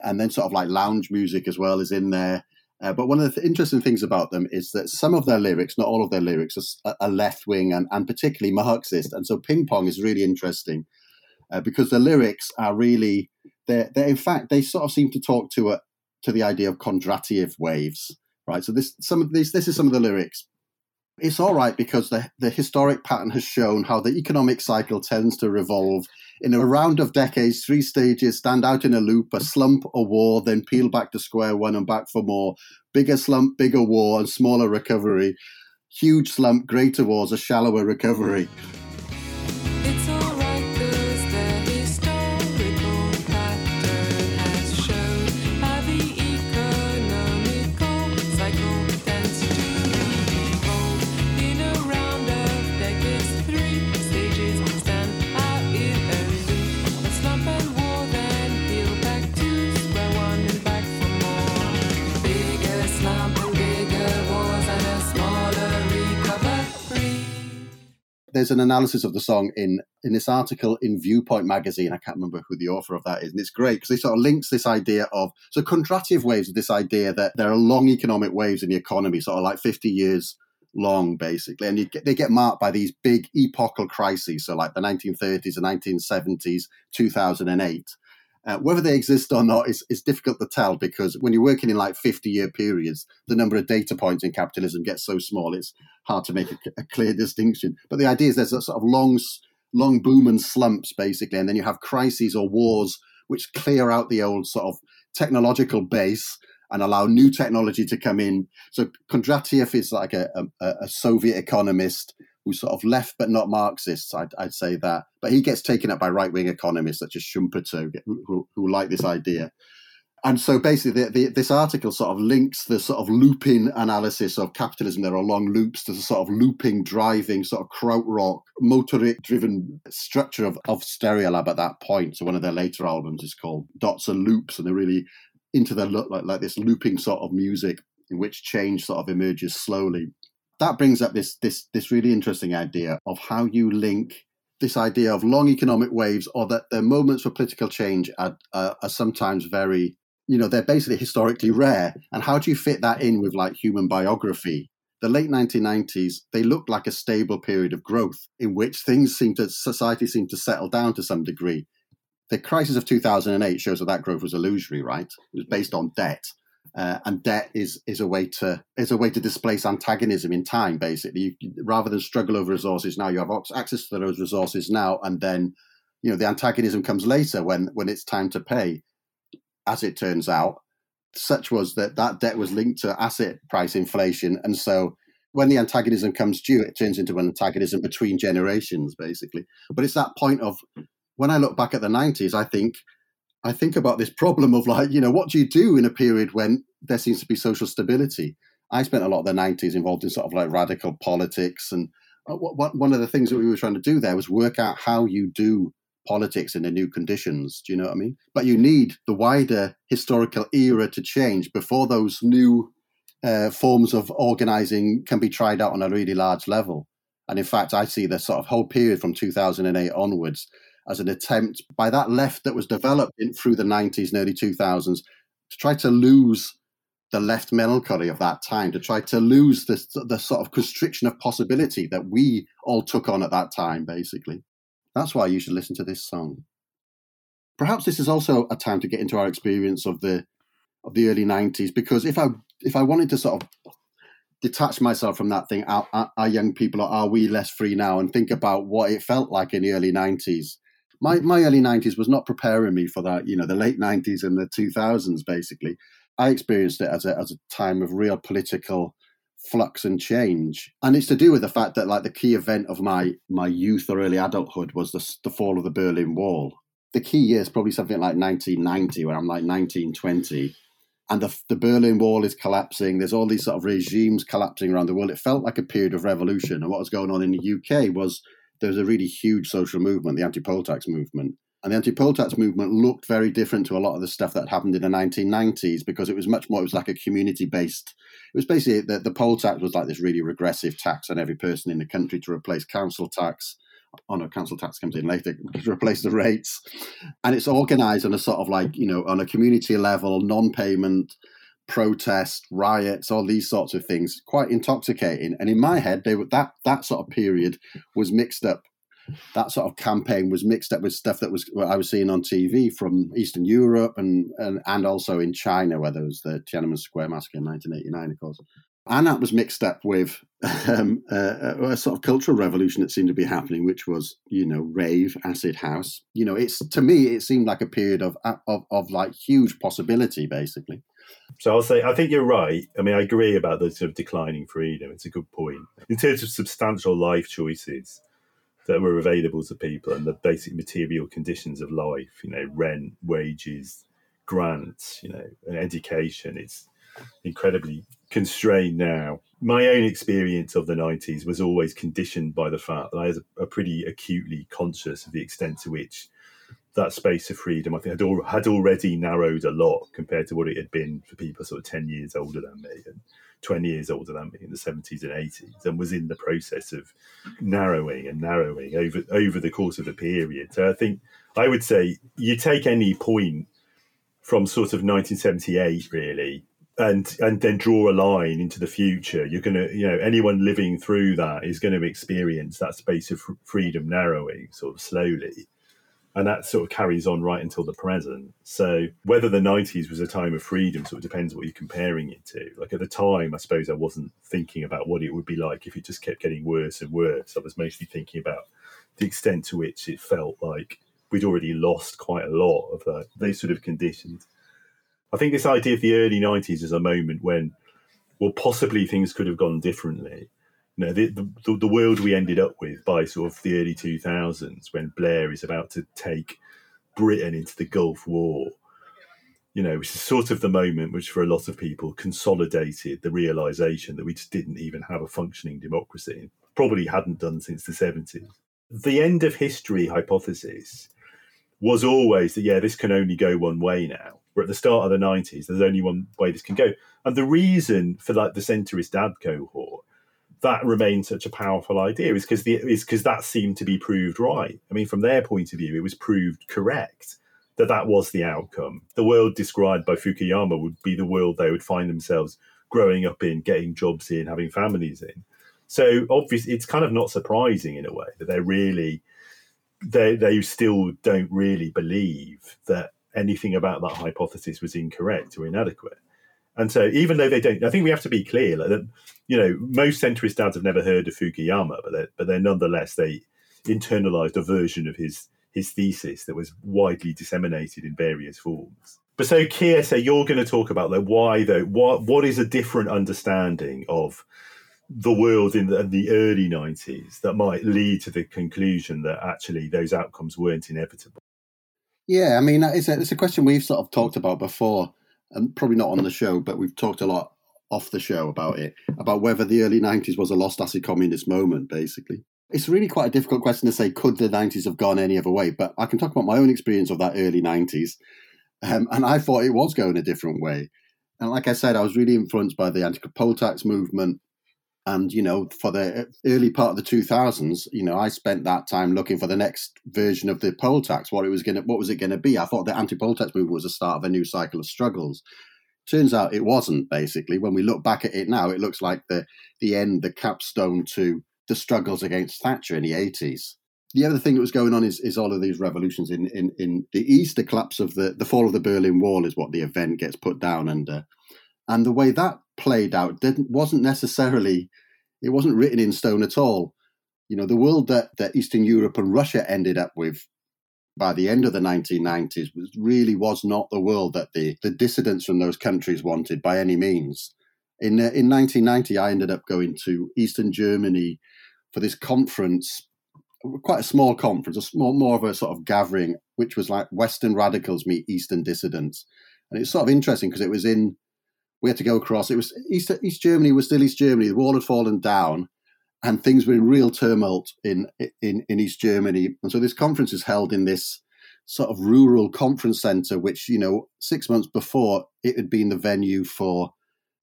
and then sort of like lounge music as well is in there. Uh, but one of the th- interesting things about them is that some of their lyrics, not all of their lyrics, are, are left wing and, and particularly Marxist. And so Ping Pong is really interesting uh, because the lyrics are really they're, they're in fact they sort of seem to talk to a to the idea of Kondratiev waves, right? So this some of these this is some of the lyrics. It's all right because the, the historic pattern has shown how the economic cycle tends to revolve in a round of decades, three stages stand out in a loop, a slump, a war, then peel back to square one and back for more. Bigger slump, bigger war, and smaller recovery. Huge slump, greater wars, a shallower recovery. There's an analysis of the song in in this article in Viewpoint magazine. I can't remember who the author of that is, and it's great because it sort of links this idea of so Kondratiev waves. This idea that there are long economic waves in the economy, sort of like 50 years long, basically, and get, they get marked by these big epochal crises. So like the 1930s, the 1970s, 2008 uh, whether they exist or not is, is difficult to tell because when you're working in like 50 year periods, the number of data points in capitalism gets so small, it's hard to make a, a clear distinction. But the idea is there's a sort of long, long boom and slumps, basically, and then you have crises or wars which clear out the old sort of technological base and allow new technology to come in. So Kondratiev is like a, a, a Soviet economist who's sort of left but not Marxists, I'd, I'd say that. But he gets taken up by right wing economists such as Schumpeter, who, who, who, like this idea. And so basically, the, the, this article sort of links the sort of looping analysis of capitalism. There are long loops to the sort of looping, driving, sort of krautrock, motorik driven structure of, of Stereolab at that point. So one of their later albums is called Dots and Loops, and they're really into the look like, like this looping sort of music in which change sort of emerges slowly that brings up this this this really interesting idea of how you link this idea of long economic waves or that the moments for political change are, are, sometimes very you know they're basically historically rare. And how do you fit that in with like human biography? The late 1990s they looked like a stable period of growth in which things seem to society seemed to settle down to some degree. The crisis of 2008 shows that that growth was illusory right? It was based on debt uh, and debt is is a way to is a way to displace antagonism in time. Basically, you, rather than struggle over resources now, you have access to those resources now, and then you know the antagonism comes later when when it's time to pay. As it turns out, such was that that debt was linked to asset price inflation, and so when the antagonism comes due, it turns into an antagonism between generations, basically. But it's that point of when I look back at the 90s, I think I think about this problem of like, you know, what do you do in a period when there seems to be social stability? I spent a lot of the 90s involved in sort of like radical politics. And uh, what, what, one of the things that we were trying to do there was work out how you do politics in the new conditions. Do you know what I mean? But you need the wider historical era to change before those new uh, forms of organizing can be tried out on a really large level. And in fact, I see the sort of whole period from 2008 onwards as an attempt by that left that was developed in, through the 90s and early 2000s to try to lose the left melancholy of that time, to try to lose the, the sort of constriction of possibility that we all took on at that time, basically. That's why you should listen to this song. Perhaps this is also a time to get into our experience of the of the early 90s, because if I if I wanted to sort of detach myself from that thing. Are, are, young people, are we less free now? And think about what it felt like in the early 90s. My, my early 90s was not preparing me for that, you know, the late 90s and the 2000s, basically. I experienced it as a, as a time of real political flux and change. And it's to do with the fact that, like, the key event of my, my youth or early adulthood was the, the fall of the Berlin Wall. The key year is probably something like 1990, when I'm like 1920 and the, the Berlin Wall is collapsing. There's all these sort of regimes collapsing around the world. It felt like a period of revolution. And what was going on in the UK was there was a really huge social movement, the anti-poll tax movement. And the anti-poll tax movement looked very different to a lot of the stuff that happened in the 1990s because it was much more, it was like a community-based, it was basically, the, the poll tax was like this really regressive tax on every person in the country to replace council tax oh no, council tax comes in later <laughs> to replace the rates. And it's organized on a sort of like, you know, on a community level, non payment, protest, riots, all these sorts of things, quite intoxicating. And in my head, they were that that sort of period was mixed up. That sort of campaign was mixed up with stuff that was I was seeing on TV from Eastern Europe and and, and also in China, where there was the Tiananmen Square massacre in 1989, of course and that was mixed up with <laughs> um, a, a, sort of cultural revolution that seemed to be happening, which was, you know, rave, acid house. You know, it's to me, it seemed like a period of of, of like huge possibility, basically. So I'll say, I think you're right. I mean, I agree about the sort of declining freedom. It's a good point in terms of substantial life choices that were available to people and the basic material conditions of life. You know, rent, wages, grants, you know, and education. It's incredibly constrained now. My own experience of the 90s was always conditioned by the fact that I was a, a pretty acutely conscious of the extent to which that space of freedom, I think, had, al- had already narrowed a lot compared to what it had been for people sort of 10 years older than me and 20 years older than me in the 70s and 80s, and was in the process of narrowing and narrowing over, over the course of the period. So I think I would say you take any point from sort of 1978, really, and and then draw a line into the future you're going to you know anyone living through that is going to experience that space of freedom narrowing sort of slowly and that sort of carries on right until the present. So whether the 90s was a time of freedom sort of depends what you're comparing it to. Like at the time i suppose i wasn't thinking about what it would be like if it just kept getting worse and worse. I was mostly thinking about the extent to which it felt like we'd already lost quite a lot of that, those sort of conditions. I think this idea of the early 90s is a moment when, well, possibly things could have gone differently. You know, the, the, the world we ended up with by sort of the early 2000s when Blair is about to take Britain into the Gulf War, you know, which is sort of the moment which for a lot of people consolidated the realization that we just didn't even have a functioning democracy, probably hadn't done since the 70s. The end of history hypothesis was always that, yeah, this can only go one way now we're at the start of the 90s. There's only one way this can go. And the reason for like the centrist dad cohort that remained such a powerful idea is because the is because that seemed to be proved right. I mean, from their point of view, it was proved correct that that was the outcome. The world described by Fukuyama would be the world they would find themselves growing up in, getting jobs in, having families in. So obviously, it's kind of not surprising in a way that they're really they they still don't really believe that anything about that hypothesis was incorrect or inadequate. And so, even though they don't, I think we have to be clear that you know most centrist dads have never heard of Fukuyama, but they're, but they're nonetheless they internalized a version of his his thesis that was widely disseminated in various forms. But so, Keir, so you're going to talk about like why though? What what is a different understanding of the world in the, in the early 90s that might lead to the conclusion that actually those outcomes weren't inevitable? Yeah, I mean, it's a, it's a question we've sort of talked about before, and probably not on the show, but we've talked a lot off the show about it, about whether the early 90s was a lost acid communist moment, basically. It's really quite a difficult question to say, could the 90s have gone any other way? But I can talk about my own experience of that early 90s. Um, and I thought it was going a different way. And like I said, I was really influenced by the anti poll tax movement, and, you know, for the early part of the 2000s, you know, I spent that time looking for the next version of the poll tax, what it was going what was it going to be? I thought the anti-poll tax movement was the start of a new cycle of struggles. Turns out it wasn't, basically. When we look back at it now, it looks like the, the end, the capstone to the struggles against Thatcher in the 80s. The other thing that was going on is, is all of these revolutions in, in, in the East. The collapse of the, the fall of the Berlin Wall is what the event gets put down under. And the way that played out didn't wasn't necessarily it wasn't written in stone at all. You know, the world that, that Eastern Europe and Russia ended up with by the end of the 1990s was really was not the world that the, the dissidents from those countries wanted by any means. In uh, in 1990, I ended up going to Eastern Germany for this conference, quite a small conference, a small, more of a sort of gathering, which was like Western radicals meet Eastern dissidents, and it's sort of interesting because it was in we had to go across. It was East East Germany was still East Germany. The wall had fallen down, and things were in real tumult in in in East Germany. And so this conference is held in this sort of rural conference center, which you know six months before it had been the venue for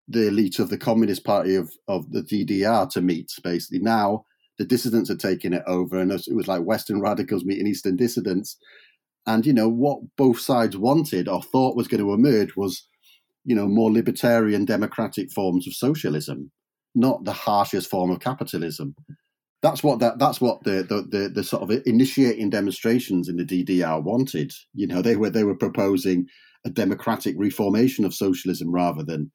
the elite of the Communist Party of of the DDR to meet. Basically, now the dissidents are taking it over, and it was like Western radicals meeting Eastern dissidents. And you know what both sides wanted or thought was going to emerge was you know, more libertarian democratic forms of socialism, not the harshest form of capitalism. That's what that that's what the, the the the, sort of initiating demonstrations in the DDR wanted. You know, they were they were proposing a democratic reformation of socialism rather than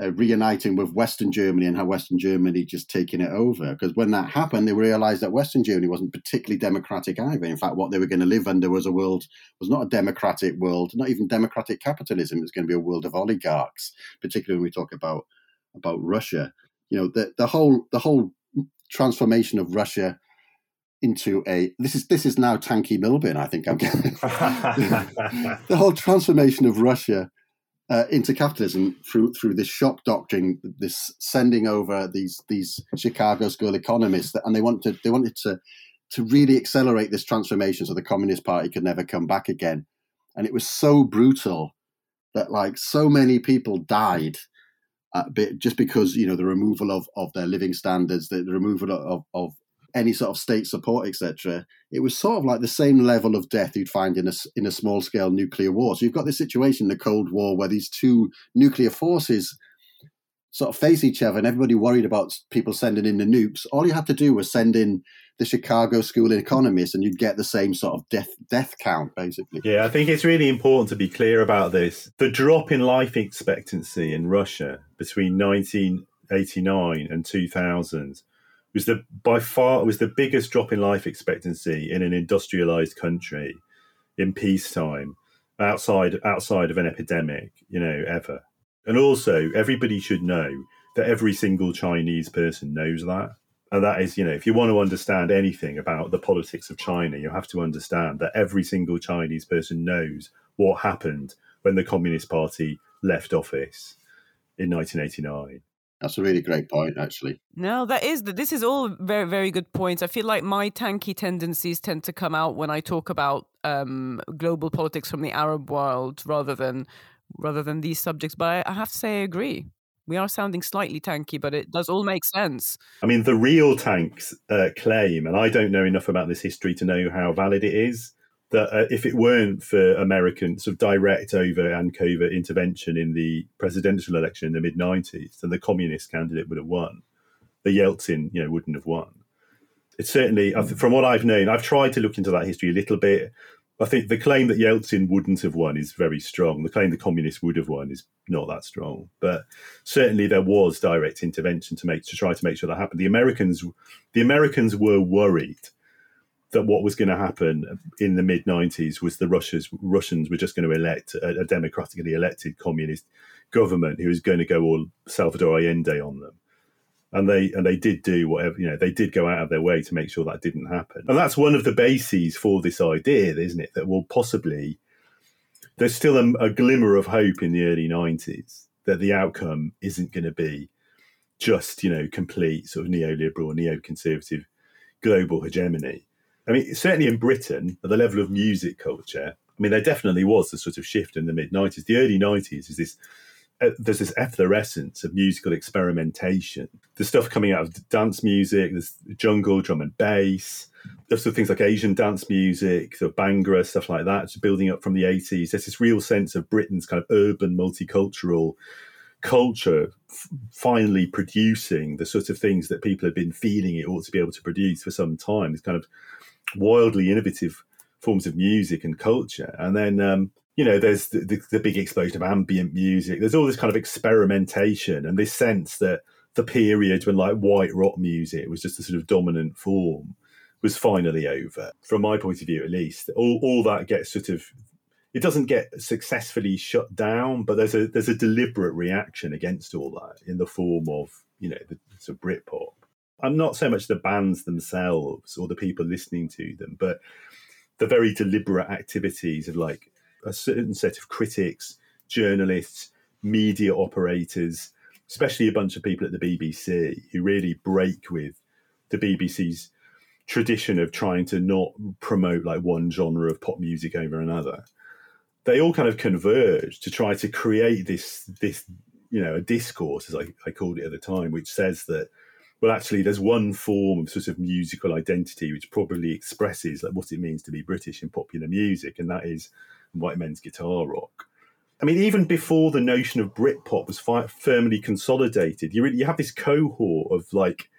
uh, reuniting with Western Germany and how Western Germany just taking it over. Because when that happened, they realized that Western Germany wasn't particularly democratic either. In fact, what they were going to live under was a world was not a democratic world, not even democratic capitalism. It was going to be a world of oligarchs, particularly when we talk about about Russia. You know, the the whole the whole transformation of Russia into a this is this is now tanky Milburn. I think I'm getting <laughs> the whole transformation of Russia uh, into capitalism through through this shock doctrine, this sending over these these Chicago School economists, and they wanted they wanted to to really accelerate this transformation so the Communist Party could never come back again. And it was so brutal that like so many people died uh, just because you know the removal of, of their living standards, the, the removal of, of any sort of state support, etc. It was sort of like the same level of death you'd find in a in a small scale nuclear war. So you've got this situation in the Cold War where these two nuclear forces sort of face each other, and everybody worried about people sending in the nukes. All you had to do was send in the Chicago School economists, and you'd get the same sort of death death count, basically. Yeah, I think it's really important to be clear about this. The drop in life expectancy in Russia between 1989 and 2000 was the by far was the biggest drop in life expectancy in an industrialized country in peacetime outside outside of an epidemic you know ever. And also everybody should know that every single chinese person knows that. And that is you know if you want to understand anything about the politics of china you have to understand that every single chinese person knows what happened when the communist party left office in 1989 that's a really great point, actually. No, that is that. this is all very very good points. I feel like my tanky tendencies tend to come out when I talk about um, global politics from the Arab world rather than rather than these subjects. But I, I have to say, I agree. We are sounding slightly tanky, but it does all make sense. I mean, the real tanks uh, claim, and I don't know enough about this history to know how valid it is that uh, if it weren't for American sort of direct over and covert intervention in the presidential election in the mid 90s, then the communist candidate would have won. The Yeltsin, you know, wouldn't have won. It's certainly, from what I've known, I've tried to look into that history a little bit. I think the claim that Yeltsin wouldn't have won is very strong. The claim the communists would have won is not that strong. But certainly there was direct intervention to make to try to make sure that happened. The Americans, the Americans were worried that what was going to happen in the mid 90s was the Russians Russians were just going to elect a, a, democratically elected communist government who was going to go all Salvador Allende on them. And they and they did do whatever you know they did go out of their way to make sure that didn't happen. And that's one of the bases for this idea, isn't it? That will possibly there's still a, a glimmer of hope in the early 90s that the outcome isn't going to be just you know complete sort of neoliberal neoconservative global hegemony I mean, certainly in Britain, at the level of music culture, I mean, there definitely was a sort of shift in the mid 90s. The early 90s is this. Uh, there's this efflorescence of musical experimentation. The stuff coming out of dance music, there's jungle, drum and bass, there's sort of things like Asian dance music, sort of Bhangra, stuff like that, just building up from the 80s. There's this real sense of Britain's kind of urban, multicultural culture f- finally producing the sort of things that people had been feeling it ought to be able to produce for some time. This kind of wildly innovative forms of music and culture. And then um, you know, there's the, the, the, big explosion of ambient music. There's all this kind of experimentation and this sense that the period when like white rock music was just a sort of dominant form was finally over. From my point of view, at least, all, all that gets sort of it doesn't get successfully shut down, but there's a there's a deliberate reaction against all that in the form of you know the sort of Britpop. I'm not so much the bands themselves or the people listening to them, but the very deliberate activities of like a certain set of critics, journalists, media operators, especially a bunch of people at the BBC who really break with the BBC's tradition of trying to not promote like one genre of pop music over another. They all kind of converge to try to create this this you know a discourse as I, I called it at the time, which says that well actually there's one form of sort of musical identity which probably expresses like what it means to be British in popular music, and that is white men's guitar rock. I mean, even before the notion of Britpop was fi- firmly consolidated, you really, you have this cohort of like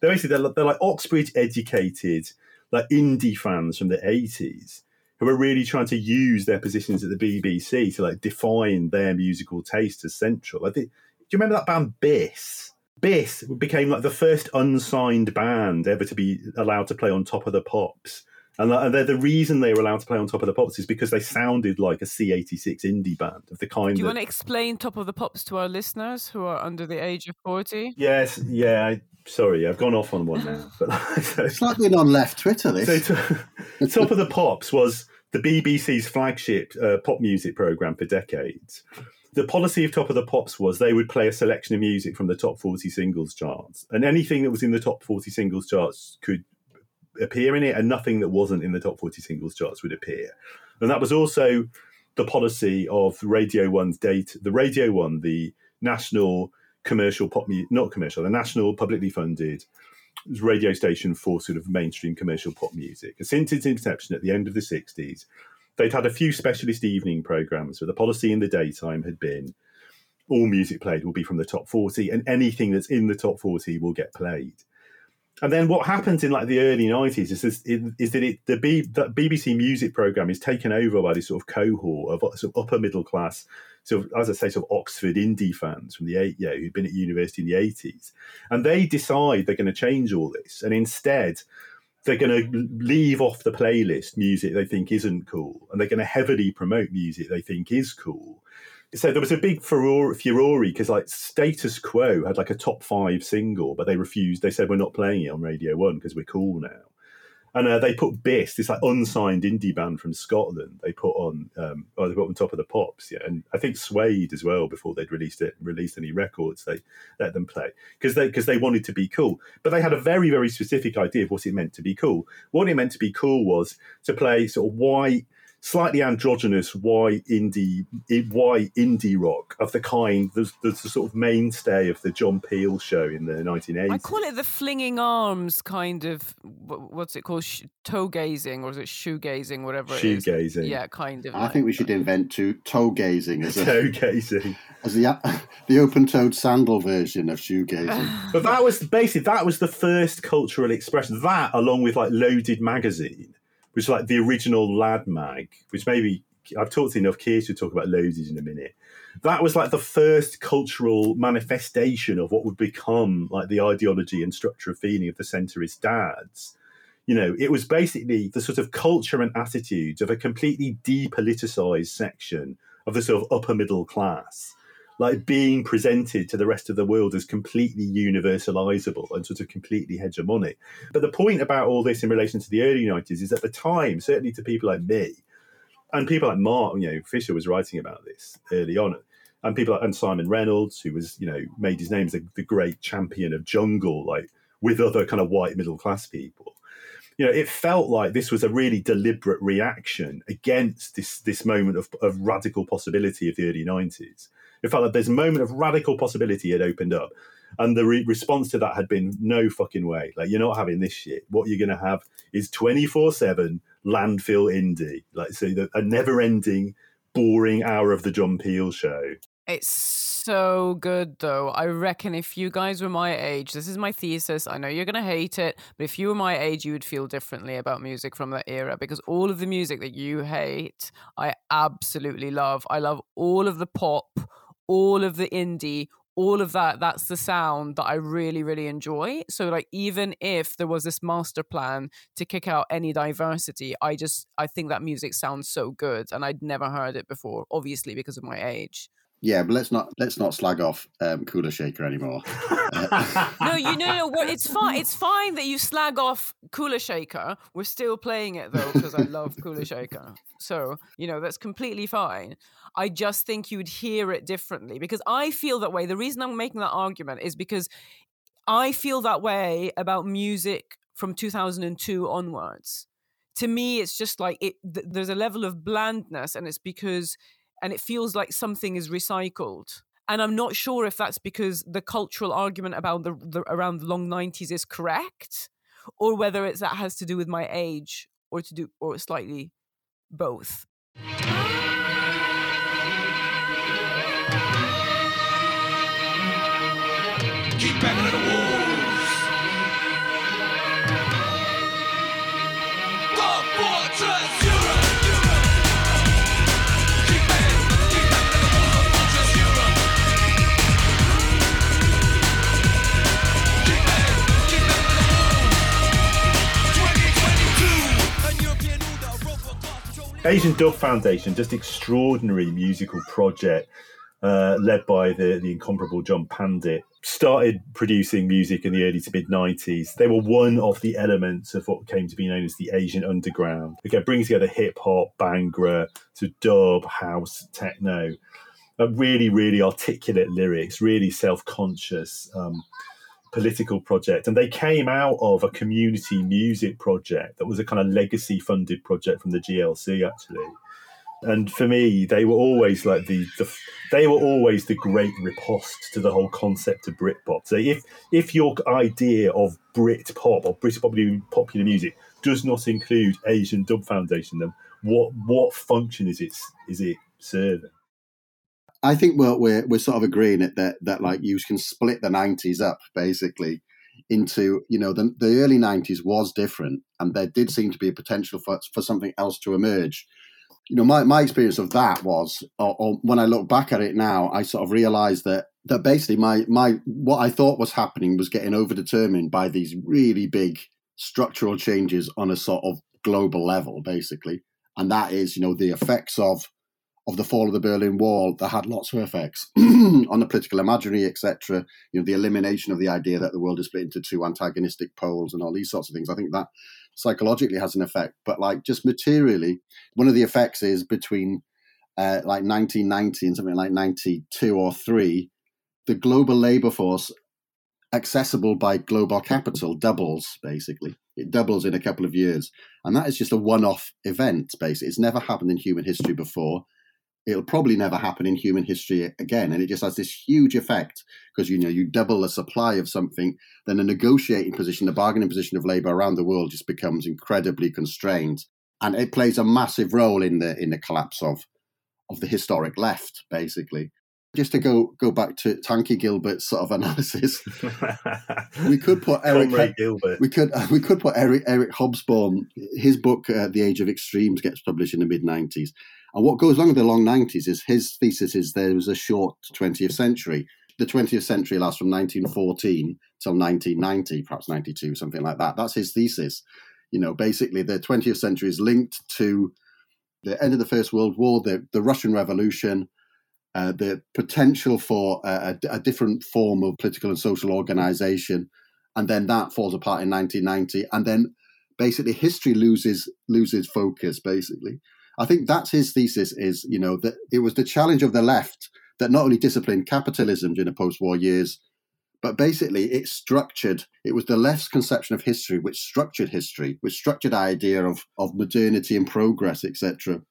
they're basically they're, they're like Oxbridge educated like indie fans from the eighties who are really trying to use their positions at the BBC to like define their musical taste as central. Like, do you remember that band Bis? Bis became like the first unsigned band ever to be allowed to play on Top of the Pops and the reason they were allowed to play on Top of the Pops is because they sounded like a C86 indie band of the kind. Do you that... want to explain Top of the Pops to our listeners who are under the age of 40? Yes, yeah. I, sorry, I've gone off on one now. <laughs> But it's like being on left Twitter. This so, <laughs> Top of the Pops was the BBC's flagship uh, pop music program for decades. The policy of Top of the Pops was they would play a selection of music from the top 40 singles charts, and anything that was in the top 40 singles charts could appear in it, and nothing that wasn't in the top 40 singles charts would appear. And that was also the policy of Radio One's date. The Radio One, the national commercial pop, mu- not commercial, the national publicly funded radio station for sort of mainstream commercial pop music. Since its inception at the end of the 60s, they'd had a few specialist evening programs, but the policy in the daytime had been all music played will be from the top 40, and anything that's in the top 40 will get played and then what happens in like the early 90s is, this, is that it, the B, BBC music program is taken over by this sort of cohort of sort of upper middle class, sort of, as I say, sort of Oxford indie fans from the eight, yeah, who'd been at university in the 80s. And they decide they're going to change all this. And instead, they're going to leave off the playlist music they think isn't cool. And they're going to heavily promote music they think is cool so there was a big furore because like Status Quo had like a top five single, but they refused. They said we're not playing it on Radio One because we're cool now. And uh, they put Bis, this like unsigned indie band from Scotland. They put on, um, oh, they put on top of the pops, yeah. And I think Suede as well before they'd released it, released any records. They let them play because they because they wanted to be cool. But they had a very very specific idea of what it meant to be cool. What it meant to be cool was to play sort of white slightly androgynous why indie why indie rock of the kind that's, that's the sort of mainstay of the John Peel show in the 1980s. I call it the flinging arms kind of what's it called? Toe gazing or is it shoe gazing whatever shoe gazing yeah kind of I like think we should invent to toe gazing as a <laughs> toe gazing. as the <laughs> the open toed sandal version of shoe gazing. But that was basically that was the first cultural expression. That along with like loaded magazine which is like the original Lad Mag, which maybe I've talked to enough. kids to talk about loaded in a minute. That was like the first cultural manifestation of what would become like the ideology and structure of feeling of the centrist dads. You know, it was basically the sort of culture and attitudes of a completely depoliticized section of the sort of upper middle class like being presented to the rest of the world as completely universalizable and sort of completely hegemonic. But the point about all this in relation to the early 90s is at the time, certainly to people like me, and people like Mark, you know, Fisher was writing about this early on, and people like and Simon Reynolds, who was, you know, made his name as the, the great champion of jungle, like with other kind of white middle class people. You know, it felt like this was a really deliberate reaction against this this moment of, of radical possibility of the early 90s it felt like there's a moment of radical possibility had opened up. And the re- response to that had been no fucking way. Like, you're not having this shit. What you're going to have is 24 7 landfill indie. Like, so the, a never ending, boring hour of the John Peel show. It's so good, though. I reckon if you guys were my age, this is my thesis. I know you're going to hate it, but if you were my age, you would feel differently about music from that era because all of the music that you hate, I absolutely love. I love all of the pop, all of the indie, all of that that's the sound that i really really enjoy. So like even if there was this master plan to kick out any diversity i just i think that music sounds so good and i'd never heard it before obviously because of my age yeah, but let's not let's not slag off um, Kula Shaker anymore. <laughs> no, you know, no, it's fine. It's fine that you slag off Kula Shaker. We're still playing it though because I love Kula Shaker. So you know that's completely fine. I just think you'd hear it differently because I feel that way. The reason I'm making that argument is because I feel that way about music from 2002 onwards. To me, it's just like it. Th- there's a level of blandness, and it's because and it feels like something is recycled and i'm not sure if that's because the cultural argument about the, the, around the long 90s is correct or whether it's that has to do with my age or to do or slightly both Keep the wall. Asian Dub Foundation, just extraordinary musical project uh, led by the, the incomparable John Pandit. Started producing music in the early to mid 90s. They were one of the elements of what came to be known as the Asian underground. Again, bringing together hip hop, Bhangra, to dub, house, techno. Uh, really, really articulate lyrics, really self conscious. Um, political project. And they came out of a community music project that was a kind of legacy funded project from the GLC, actually. And for me, they were always like the, the they were always the great riposte to the whole concept of Britpop. So if if your idea of Britpop or British popular, music does not include Asian Dub Foundation, then what what function is it is it serving? I think we're, we're we're sort of agreeing it that that like you can split the '90s up basically into you know the the early '90s was different, and there did seem to be a potential for for something else to emerge. You know, my, my experience of that was, or, or when I look back at it now, I sort of realised that that basically my my what I thought was happening was getting overdetermined by these really big structural changes on a sort of global level, basically, and that is you know the effects of of the fall of the Berlin Wall that had lots of effects <clears throat> on the political imaginary, etc. You know, the elimination of the idea that the world is split into two antagonistic poles and all these sorts of things. I think that psychologically has an effect, but like just materially, one of the effects is between uh, like 1990 and something like 92 or three, the global labor force accessible by global capital doubles basically. It doubles in a couple of years. And that is just a one off event, basically. It's never happened in human history before it'll probably never happen in human history again and it just has this huge effect because you know you double the supply of something then the negotiating position the bargaining position of labor around the world just becomes incredibly constrained and it plays a massive role in the in the collapse of of the historic left basically just to go go back to Tanky Gilbert's sort of analysis, <laughs> we could put Eric Gilbert. We could we could put Eric Eric Hobsbawm. His book, uh, The Age of Extremes, gets published in the mid '90s, and what goes along with the long 90s is his thesis is there was a short 20th century. The 20th century lasts from 1914 till 1990, perhaps 92, something like that. That's his thesis. You know, basically, the 20th century is linked to the end of the First World War, the, the Russian Revolution, uh, the potential for a, a, different form of political and social organization. And then that falls apart in 1990. And then basically history loses loses focus, basically. I think that's his thesis is, you know, that it was the challenge of the left that not only disciplined capitalism during the post-war years, but basically it structured, it was the left's conception of history which structured history, which structured idea of, of modernity and progress, etc.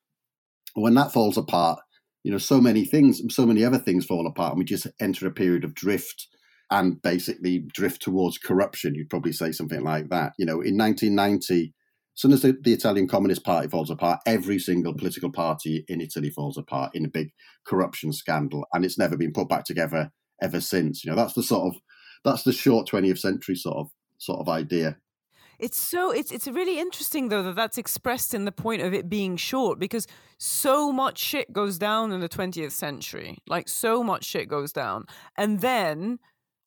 When that falls apart, you know, so many things, so many other things fall apart, and we just enter a period of drift and basically drift towards corruption. You'd probably say something like that. You know, in 1990, As soon as the, the, Italian Communist Party falls apart, every single political party in Italy falls apart in a big corruption scandal, and it's never been put back together ever since. You know, that's the sort of that's the short 20th century sort of sort of idea. It's so it's it's really interesting though that that's expressed in the point of it being short because so much shit goes down in the 20th century. Like so much shit goes down. And then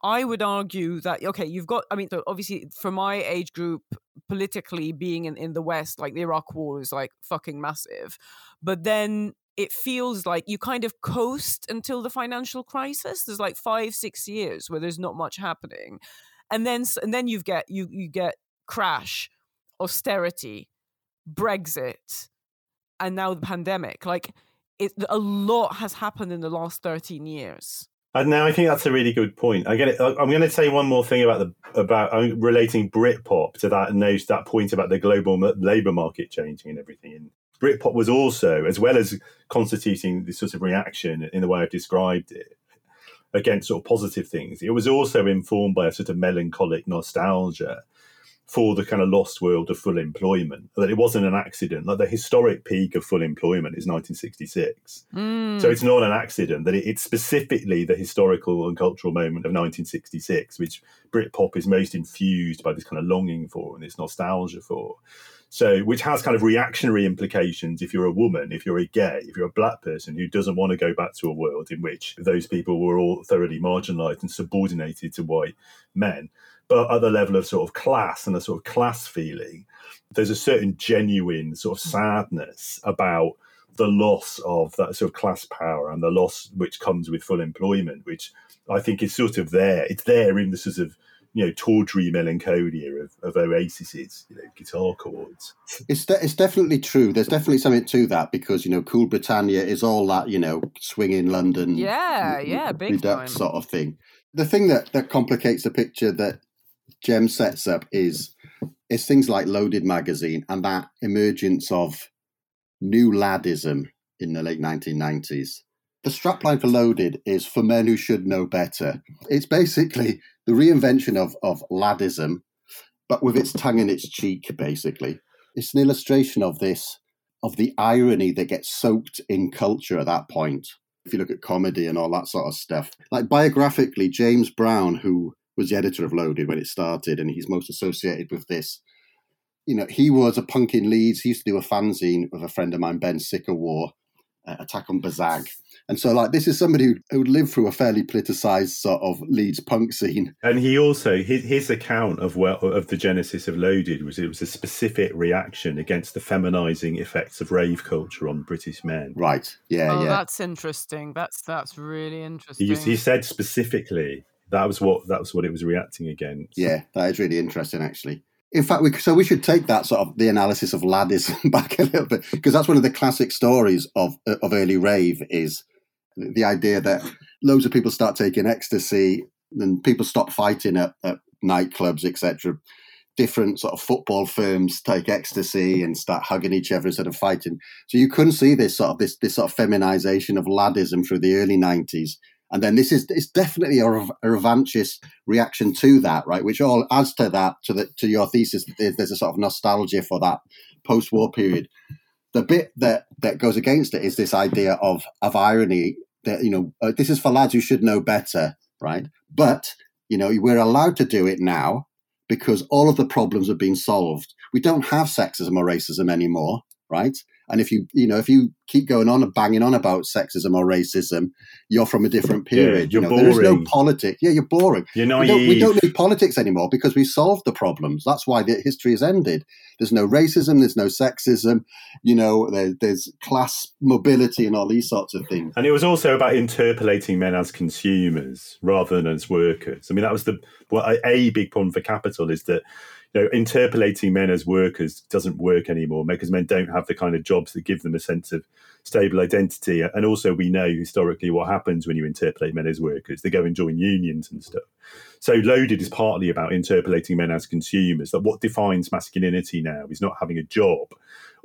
I would argue that okay, you've got I mean so obviously for my age group politically being in, in the West, like the Iraq war is like fucking massive. But then it feels like you kind of coast until the financial crisis. There's like five, six years where there's not much happening, and then and then you get you you get crash, austerity, Brexit, and now the pandemic. Like it, a lot has happened in the last thirteen years. And now I think that's a really good point. I get it. I'm going to say one more thing about the about uh, relating Britpop to that that point about the global labour market changing and everything. And Britpop was also, as well as constituting this sort of reaction in the way I've described it against sort of positive things, it was also informed by a sort of melancholic nostalgia for the kind of lost world of full employment. That it wasn't an accident. Like the historic peak of full employment is 1966. Mm. So it's not an accident that it's specifically the historical and cultural moment of 1966, which Britpop is most infused by this kind of longing for and this nostalgia for. So, which has kind of reactionary implications if you're a woman, if you're a gay, if you're a black person who doesn't want to go back to a world in which those people were all thoroughly marginalized and subordinated to white men Uh, but at the level of sort of class and a sort of class feeling, there's a certain genuine sort of mm. sadness about the loss of that sort of class power and the loss which comes with full employment, which I think is sort of there. It's there in the sort of you know tawdry melancholia of, of Oasis's you know guitar chords. It's de- it's definitely true. There's definitely something to that because you know Cool Britannia is all that you know swinging London, yeah, yeah, big time. sort of thing. The thing that that complicates the picture that Jem sets up is is things like Loaded magazine and that emergence of new laddism in the late 1990s. The strapline for Loaded is for men who should know better. It's basically the reinvention of, of laddism, but with its tongue in its cheek, basically. It's an illustration of this, of the irony that gets soaked in culture at that point. If you look at comedy and all that sort of stuff. Like biographically, James Brown, who was the editor of Loaded when it started, and he's most associated with this. You know, he was a punk in Leeds. He used to do a fanzine with a friend of mine, Ben Sycamore, uh, Attack on Bzag. And so, like, this is somebody who, who lived through a fairly politicized sort of Leeds punk scene. And he also his, his account of well of the genesis of Loaded was it was a specific reaction against the feminizing effects of rave culture on British men. Right. Yeah. Oh, yeah. that's interesting. That's that's really interesting. He, he said specifically that was what that was what it was reacting against. Yeah, that is really interesting, actually. In fact, we, so we should take that sort of the analysis of laddism <laughs> back a little bit because that's one of the classic stories of of early rave is the idea that loads of people start taking ecstasy and people stop fighting at, at nightclubs, etc. Different sort of football firms take ecstasy and start hugging each other instead of fighting. So you couldn't see this sort of this this sort of feminization of laddism through the early nineties and then this is it's definitely a, a revanchist reaction to that, right? Which all adds to that to the to your thesis. There's, a sort of nostalgia for that post-war period. The bit that that goes against it is this idea of of irony that you know uh, this is for lads who should know better, right? But you know we're allowed to do it now because all of the problems have been solved. We don't have sexism or racism anymore, right? And if you, you know, if you keep going on and banging on about sexism or racism, you're from a different period. Yeah, you know, boring. there is no politics. Yeah, you're boring. You're naive. We don't, we don't need politics anymore because we solved the problems. That's why the history has ended. There's no racism. There's no sexism. You know, there, there's class mobility and all these sorts of things. And it was also about interpolating men as consumers rather than as workers. I mean, that was the well, a big problem for capital is that know, interpolating men as workers doesn't work anymore because men don't have the kind of jobs that give them a sense of stable identity. And also, we know historically what happens when you interpolate men as workers. They go and join unions and stuff. So, Loaded is partly about interpolating men as consumers. That what defines masculinity now is not having a job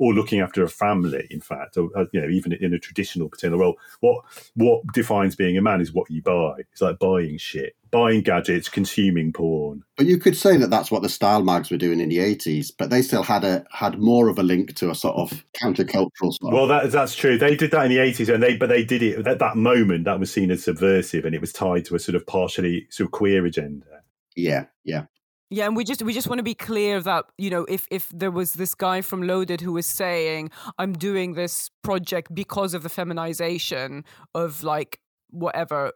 or looking after a family. In fact, or uh, you know, even in a traditional paternal role, what what defines being a man is what you buy. It's like buying shit, buying gadgets, consuming porn. But you could say that that's what the style mags were doing in the eighties, but they still had a had more of a link to a sort of countercultural. Sort well, that, that's true. They did that in the eighties, and they but they did it at that moment. That was seen as subversive, and it was tied to a sort of partially sort of queer agenda. Yeah, yeah. Yeah, and we just we just want to be clear that you know if if there was this guy from Loaded who was saying I'm doing this project because of the feminization of like whatever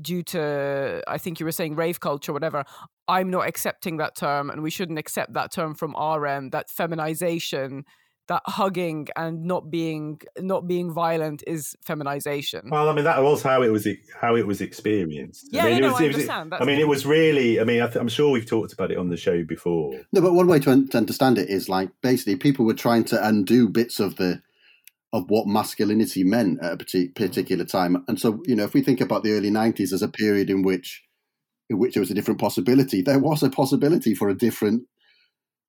due to I think you were saying rave culture whatever I'm not accepting that term and we shouldn't accept that term from our end that feminization that hugging and not being not being violent is feminization. Well, I mean that was how it was how it was experienced. Yeah, I mean, you know, it was, I it was, understand. I mean, it was really. I mean, I am sure we've talked about it on the show before. No, but one way to, un- to understand it is like basically people were trying to undo bits of the of what masculinity meant at a mm. particular time, and so you know, if we think about the early '90s as a period in which in which there was a different possibility, there was a possibility for a different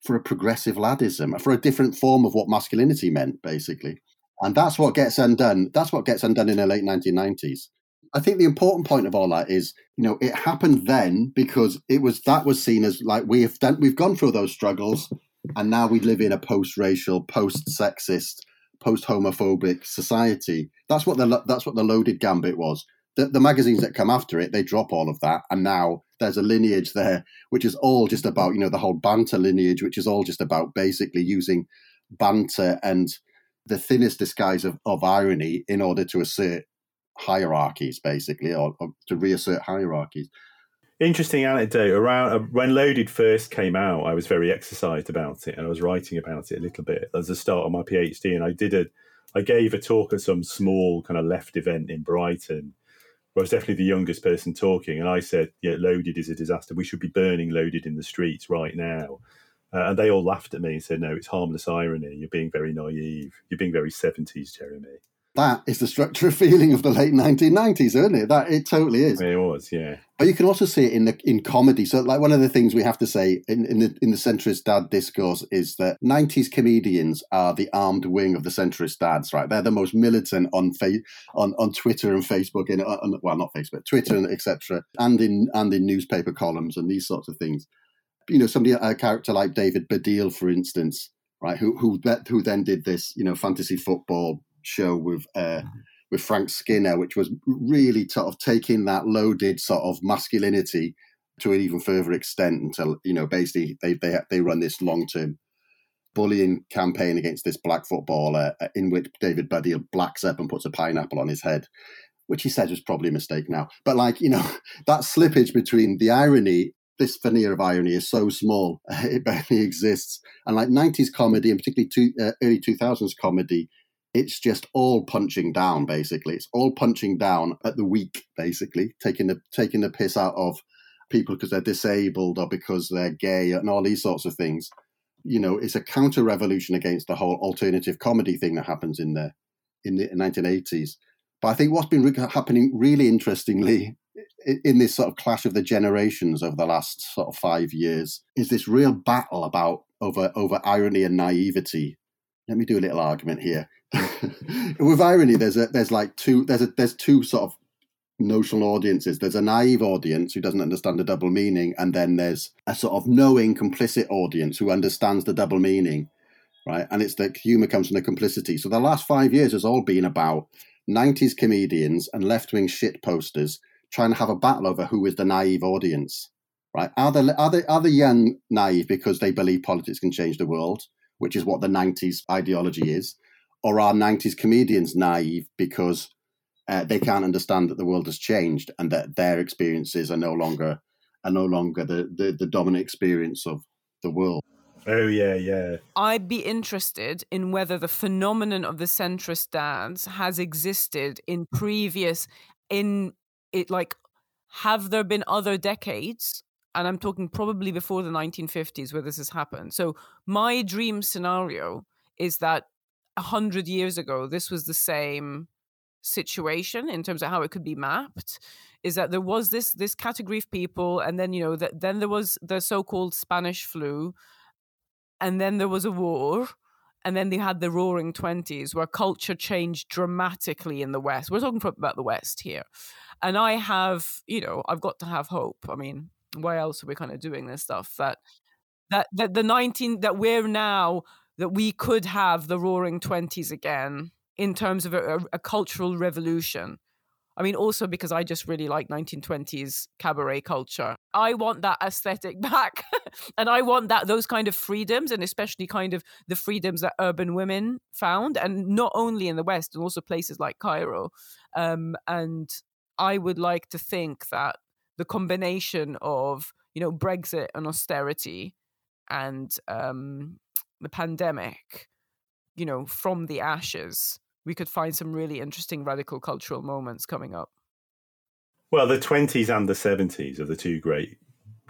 for a progressive laddism, for a different form of what masculinity meant, basically. And that's what gets undone. That's what gets undone in the late 1990s. I think the important point of all that is, you know, it happened then because it was that was seen as like we've done, we've gone through those struggles, and now we live in a post-racial, post-sexist, post-homophobic society. That's what the that's what the loaded gambit was the, the magazines that come after it, they drop all of that, and now there's a lineage there which is all just about you know the whole banter lineage, which is all just about basically using banter and the thinnest disguise of, of irony in order to assert hierarchies, basically, or, or to reassert hierarchies. Interesting anecdote around uh, when Loaded first came out. I was very exercised about it, and I was writing about it a little bit as a start of my PhD. And I did a, I gave a talk at some small kind of left event in Brighton, I was definitely the youngest person talking, and I said, "Yeah, loaded is a disaster. We should be burning loaded in the streets right now." Uh, and they all laughed at me and said, "No, it's harmless irony. You're being very naive. You're being very seventies, Jeremy." That is the structure of feeling of the late 1990s, isn't it? That it totally is. It was, yeah. But you can also see it in the in comedy. So, like one of the things we have to say in, in the in the centrist dad discourse is that 90s comedians are the armed wing of the centrist dads, right? They're the most militant on fa- on on Twitter and Facebook, and on, well, not Facebook, Twitter and etc., and in and in newspaper columns and these sorts of things. You know, somebody a character like David Baddiel, for instance, right, who who who then did this, you know, fantasy football show with uh, mm-hmm. with Frank Skinner, which was really sort of taking that loaded sort of masculinity to an even further extent until you know basically they they they run this long term bullying campaign against this black footballer uh, in which David Baddiel blacks up and puts a pineapple on his head, which he said was probably a mistake now. But like you know <laughs> that slippage between the irony. This veneer of irony is so small; <laughs> it barely exists. And like '90s comedy, and particularly two, uh, early 2000s comedy, it's just all punching down basically. It's all punching down at the weak basically taking the taking the piss out of people because they're disabled or because they're gay and all these sorts of things. You know it's a counter revolution against the whole alternative comedy thing that happens in the in the 1980s but i think what's been re- happening really interestingly in this sort of clash of the generations over the last sort of five years is this real battle about over over irony and naivety. Let me do a little argument here. With irony, there's a there's like two there's a there's two sort of notional audiences. There's a naive audience who doesn't understand the double meaning, and then there's a sort of knowing, complicit audience who understands the double meaning, right? And it's the humor comes from the complicity. So the last five years has all been about 90s comedians and left wing shit posters trying to have a battle over who is the naive audience, right? Are the are the are the young naive because they believe politics can change the world? which is what the 90s ideology is? Or are 90s comedians naive because uh, they can't understand that the world has changed and that their experiences are no longer are no longer the, the, the dominant experience of the world? Oh yeah, yeah. I'd be interested in whether the phenomenon of the centrist dads has existed in previous in it like have there been other decades and I'm talking probably before the 1950s where this has happened. So my dream scenario is that a hundred years ago, this was the same situation in terms of how it could be mapped. Is that there was this this category of people, and then you know that then there was the so-called Spanish flu, and then there was a war, and then they had the roaring 20s where culture changed dramatically in the west we're talking about the west here and i have you know i've got to have hope i mean why else are we kind of doing this stuff that that that the 19 that we're now that we could have the roaring 20s again in terms of a, a, cultural revolution I mean, also because I just really like 1920s cabaret culture. I want that aesthetic <laughs> back. and I want that those kind of freedoms and especially kind of the freedoms that urban women found and not only in the West and also places like Cairo. Um, and I would like to think that the combination of, you know, Brexit and austerity and um, the pandemic, you know, from the ashes we could find some really interesting radical cultural moments coming up. Well, the 20s and the 70s are the two great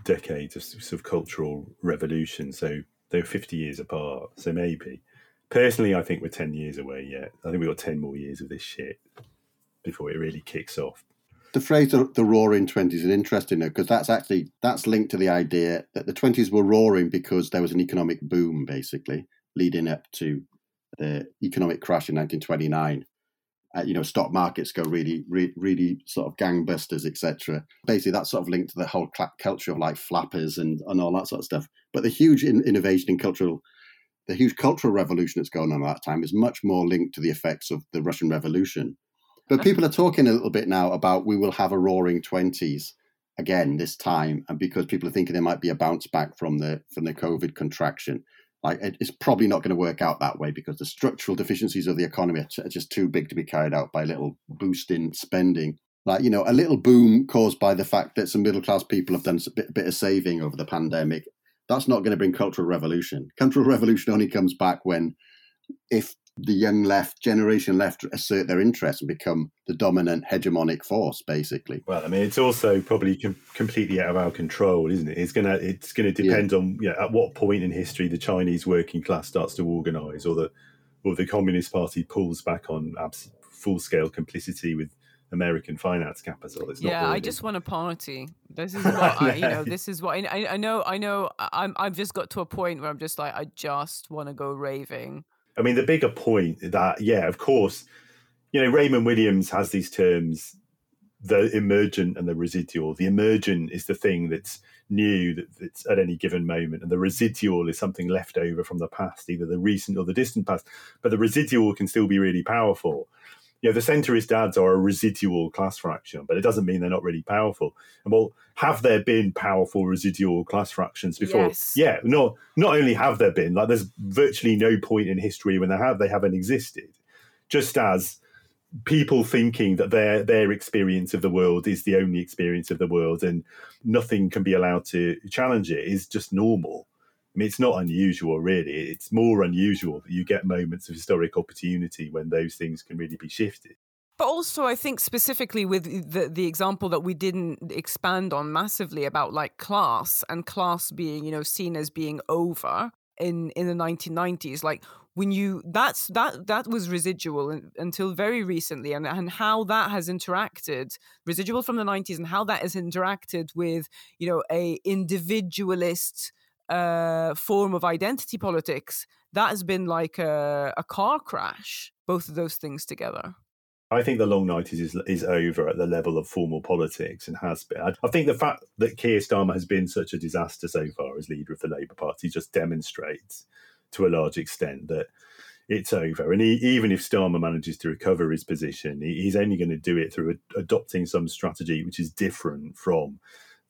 decades of of cultural revolution. So they're 50 years apart. So maybe. Personally, I think we're 10 years away yet. I think we've got 10 more years of this shit before it really kicks off. The phrase the, the roaring 20s is interesting because that's actually that's linked to the idea that the 20s were roaring because there was an economic boom basically leading up to the economic crash in 1929. Uh, you know, stock markets go really, really, really sort of gangbusters, etc. Basically, that's sort of linked to the whole culture of like flappers and, and all that sort of stuff. But the huge in- innovation in cultural, the huge cultural revolution that's going on at that time is much more linked to the effects of the Russian Revolution. But people are talking a little bit now about we will have a roaring twenties again this time, and because people are thinking there might be a bounce back from the from the COVID contraction like it's probably not going to work out that way because the structural deficiencies of the economy are just too big to be carried out by a little boost in spending. Like you know, a little boom caused by the fact that some middle class people have done a bit, a bit of saving over the pandemic. That's not going to bring cultural revolution. Cultural revolution only comes back when, if the young left generation left assert their interest and become the dominant hegemonic force basically well i mean it's also probably com- completely out of our control isn't it it's gonna it's gonna depend yeah. on you know, at what point in history the chinese working class starts to organize or the or the communist party pulls back on abs- full-scale complicity with American finance capital. It's yeah, I just want a party. This <laughs> is what I, you know. This is what I, I know. I know. I'm. I've just got to a point where I'm just like, I just want to go raving. I mean, the bigger point that, yeah, of course, you know, Raymond Williams has these terms the emergent and the residual. The emergent is the thing that's new, that, that's at any given moment, and the residual is something left over from the past, either the recent or the distant past. But the residual can still be really powerful you know, the centrist dads are a residual class fraction, but it doesn't mean they're not really powerful. And well, have there been powerful residual class fractions before? Yes. Yeah, not not only have there been, like there's virtually no point in history when they have they haven't existed. Just as people thinking that their their experience of the world is the only experience of the world and nothing can be allowed to challenge it is just normal. I mean, it's not unusual, really. It's more unusual that you get moments of historic opportunity when those things can really be shifted. But also, I think specifically with the the example that we didn't expand on massively about like class and class being, you know, seen as being over in in the 1990s. Like when you that's that that was residual until very recently, and and how that has interacted residual from the 90s and how that has interacted with you know a individualist uh, form of identity politics, that has been like a, a car crash, both of those things together. I think the long 90s is, is over at the level of formal politics and has been. I, I think the fact that Keir Starmer has been such a disaster so far as leader of the Labour Party just demonstrates to a large extent that it's over. And he, even if Starmer manages to recover his position, he, he's only going to do it through a, adopting some strategy which is different from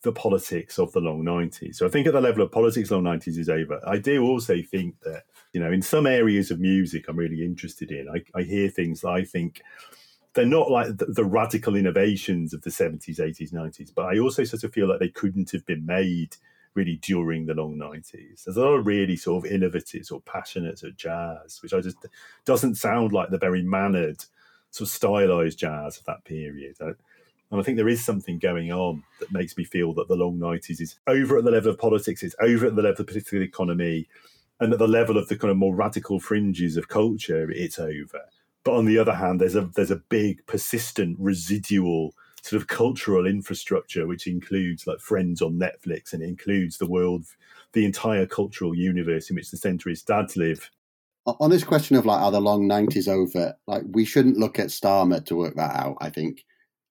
the politics of the long 90s. So I think at the level of politics, long 90s is over. I do also think that, you know, in some areas of music I'm really interested in, I, I hear things that I think they're not like the, the, radical innovations of the 70s, 80s, 90s, but I also sort of feel like they couldn't have been made really during the long 90s. There's a lot of really sort of innovative or passionate sort of jazz, which I just doesn't sound like the very mannered, sort of stylized jazz of that period. And I think there is something going on that makes me feel that the long 90s is over at the level of politics, it's over at the level of political economy, and at the level of the kind of more radical fringes of culture, it's over. But on the other hand, there's a there's a big, persistent, residual sort of cultural infrastructure, which includes like Friends on Netflix and includes the world, the entire cultural universe in which the centrist dads live. on this question of like are the long nineties over? Like we shouldn't look at Starmer to work that out. I think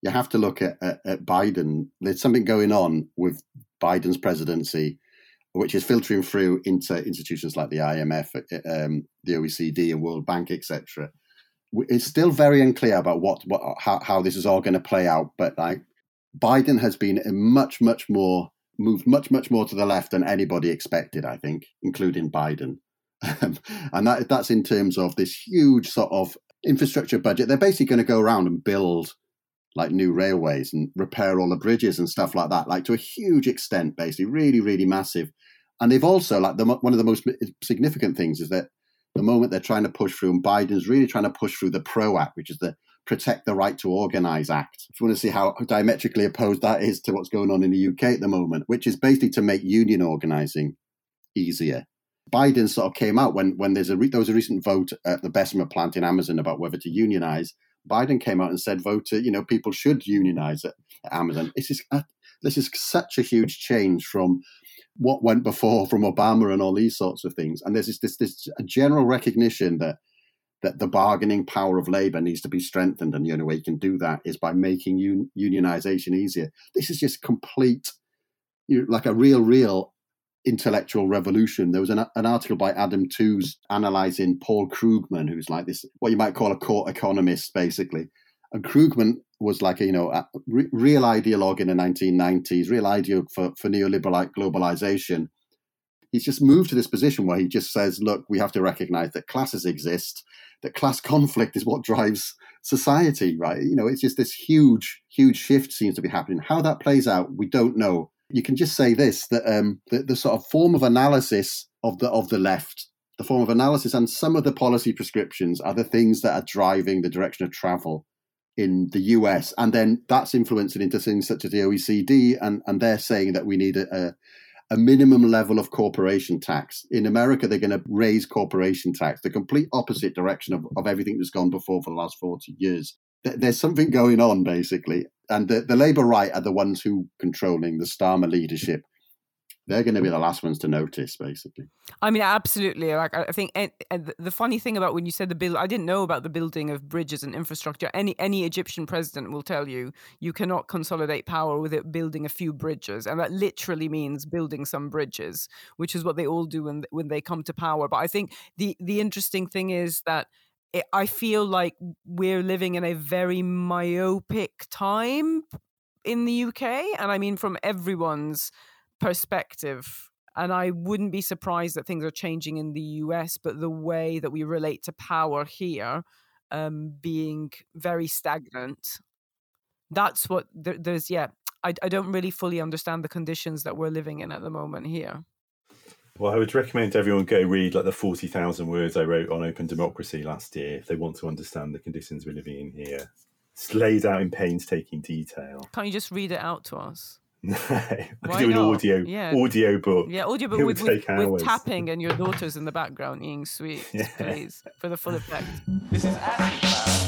you have to look at, at, at Biden. There's something going on with Biden's presidency, which is filtering through into institutions like the IMF, um, the OECD, and World Bank, etc. It's still very unclear about what, what how, how this is all going to play out. But like Biden has been a much much more moved much much more to the left than anybody expected. I think, including Biden. <laughs> And that that's in terms of this huge sort of infrastructure budget. They're basically going to go around and build like new railways and repair all the bridges and stuff like that, like to a huge extent, basically, really, really massive. And they've also like the one of the most significant things is that the moment they're trying to push through, and Biden's really trying to push through the PRO Act, which is the Protect the Right to Organize Act. If you want to see how diametrically opposed that is to what's going on in the UK at the moment, which is basically to make union organizing easier. Biden sort of came out when when there's a re- there was a recent vote at the Bessemer plant in Amazon about whether to unionize. Biden came out and said, "Voter, you know, people should unionize at, Amazon." This is uh, this is such a huge change from what went before, from Obama and all these sorts of things. And there's this this, this general recognition that that the bargaining power of labor needs to be strengthened, and the only way you can do that is by making un- unionization easier. This is just complete, you know, like a real, real intellectual revolution. There was an, an article by Adam Tooze analyzing Paul Krugman, who's like this, what you might call a court economist, basically. And Krugman was like a, you know, a re- real ideologue in the 1990s, real ideologue for, for neoliberal globalization. He's just moved to this position where he just says, look, we have to recognize that classes exist, that class <laughs> conflict is what drives society, right? You know, it's just this huge, huge shift seems to be happening. How that plays out, we don't know you can just say this that um, the, the sort of form of analysis of the of the left, the form of analysis, and some of the policy prescriptions are the things that are driving the direction of travel in the US, and then that's influencing into things such as the OECD, and and they're saying that we need a, a minimum level of corporation tax. In America, they're going to raise corporation tax, the complete opposite direction of, of everything that's gone before for the last 40 years. There's something going on basically, and the, the Labour right are the ones who controlling the Starmer leadership. They're going to be the last ones to notice, basically. I mean, absolutely. Like, I think and, and the funny thing about when you said the build, I didn't know about the building of bridges and infrastructure. Any any Egyptian president will tell you you cannot consolidate power without building a few bridges, and that literally means building some bridges, which is what they all do when when they come to power. But I think the the interesting thing is that I feel like we're living in a very myopic time in the UK. And I mean, from everyone's perspective. And I wouldn't be surprised that things are changing in the US, but the way that we relate to power here um, being very stagnant. That's what there, there's, yeah. I, I don't really fully understand the conditions that we're living in at the moment here. Well, I would recommend everyone go read like the 40,000 words I wrote on open democracy last year if they want to understand the conditions we're living in here. It's laid out in painstaking detail. Can't you just read it out to us? <laughs> No, I could do an audio yeah. audio book. Yeah, audio book with, with, with, tapping and your <laughs> daughters in the background eating sweets, yeah. please, for the full effect. This is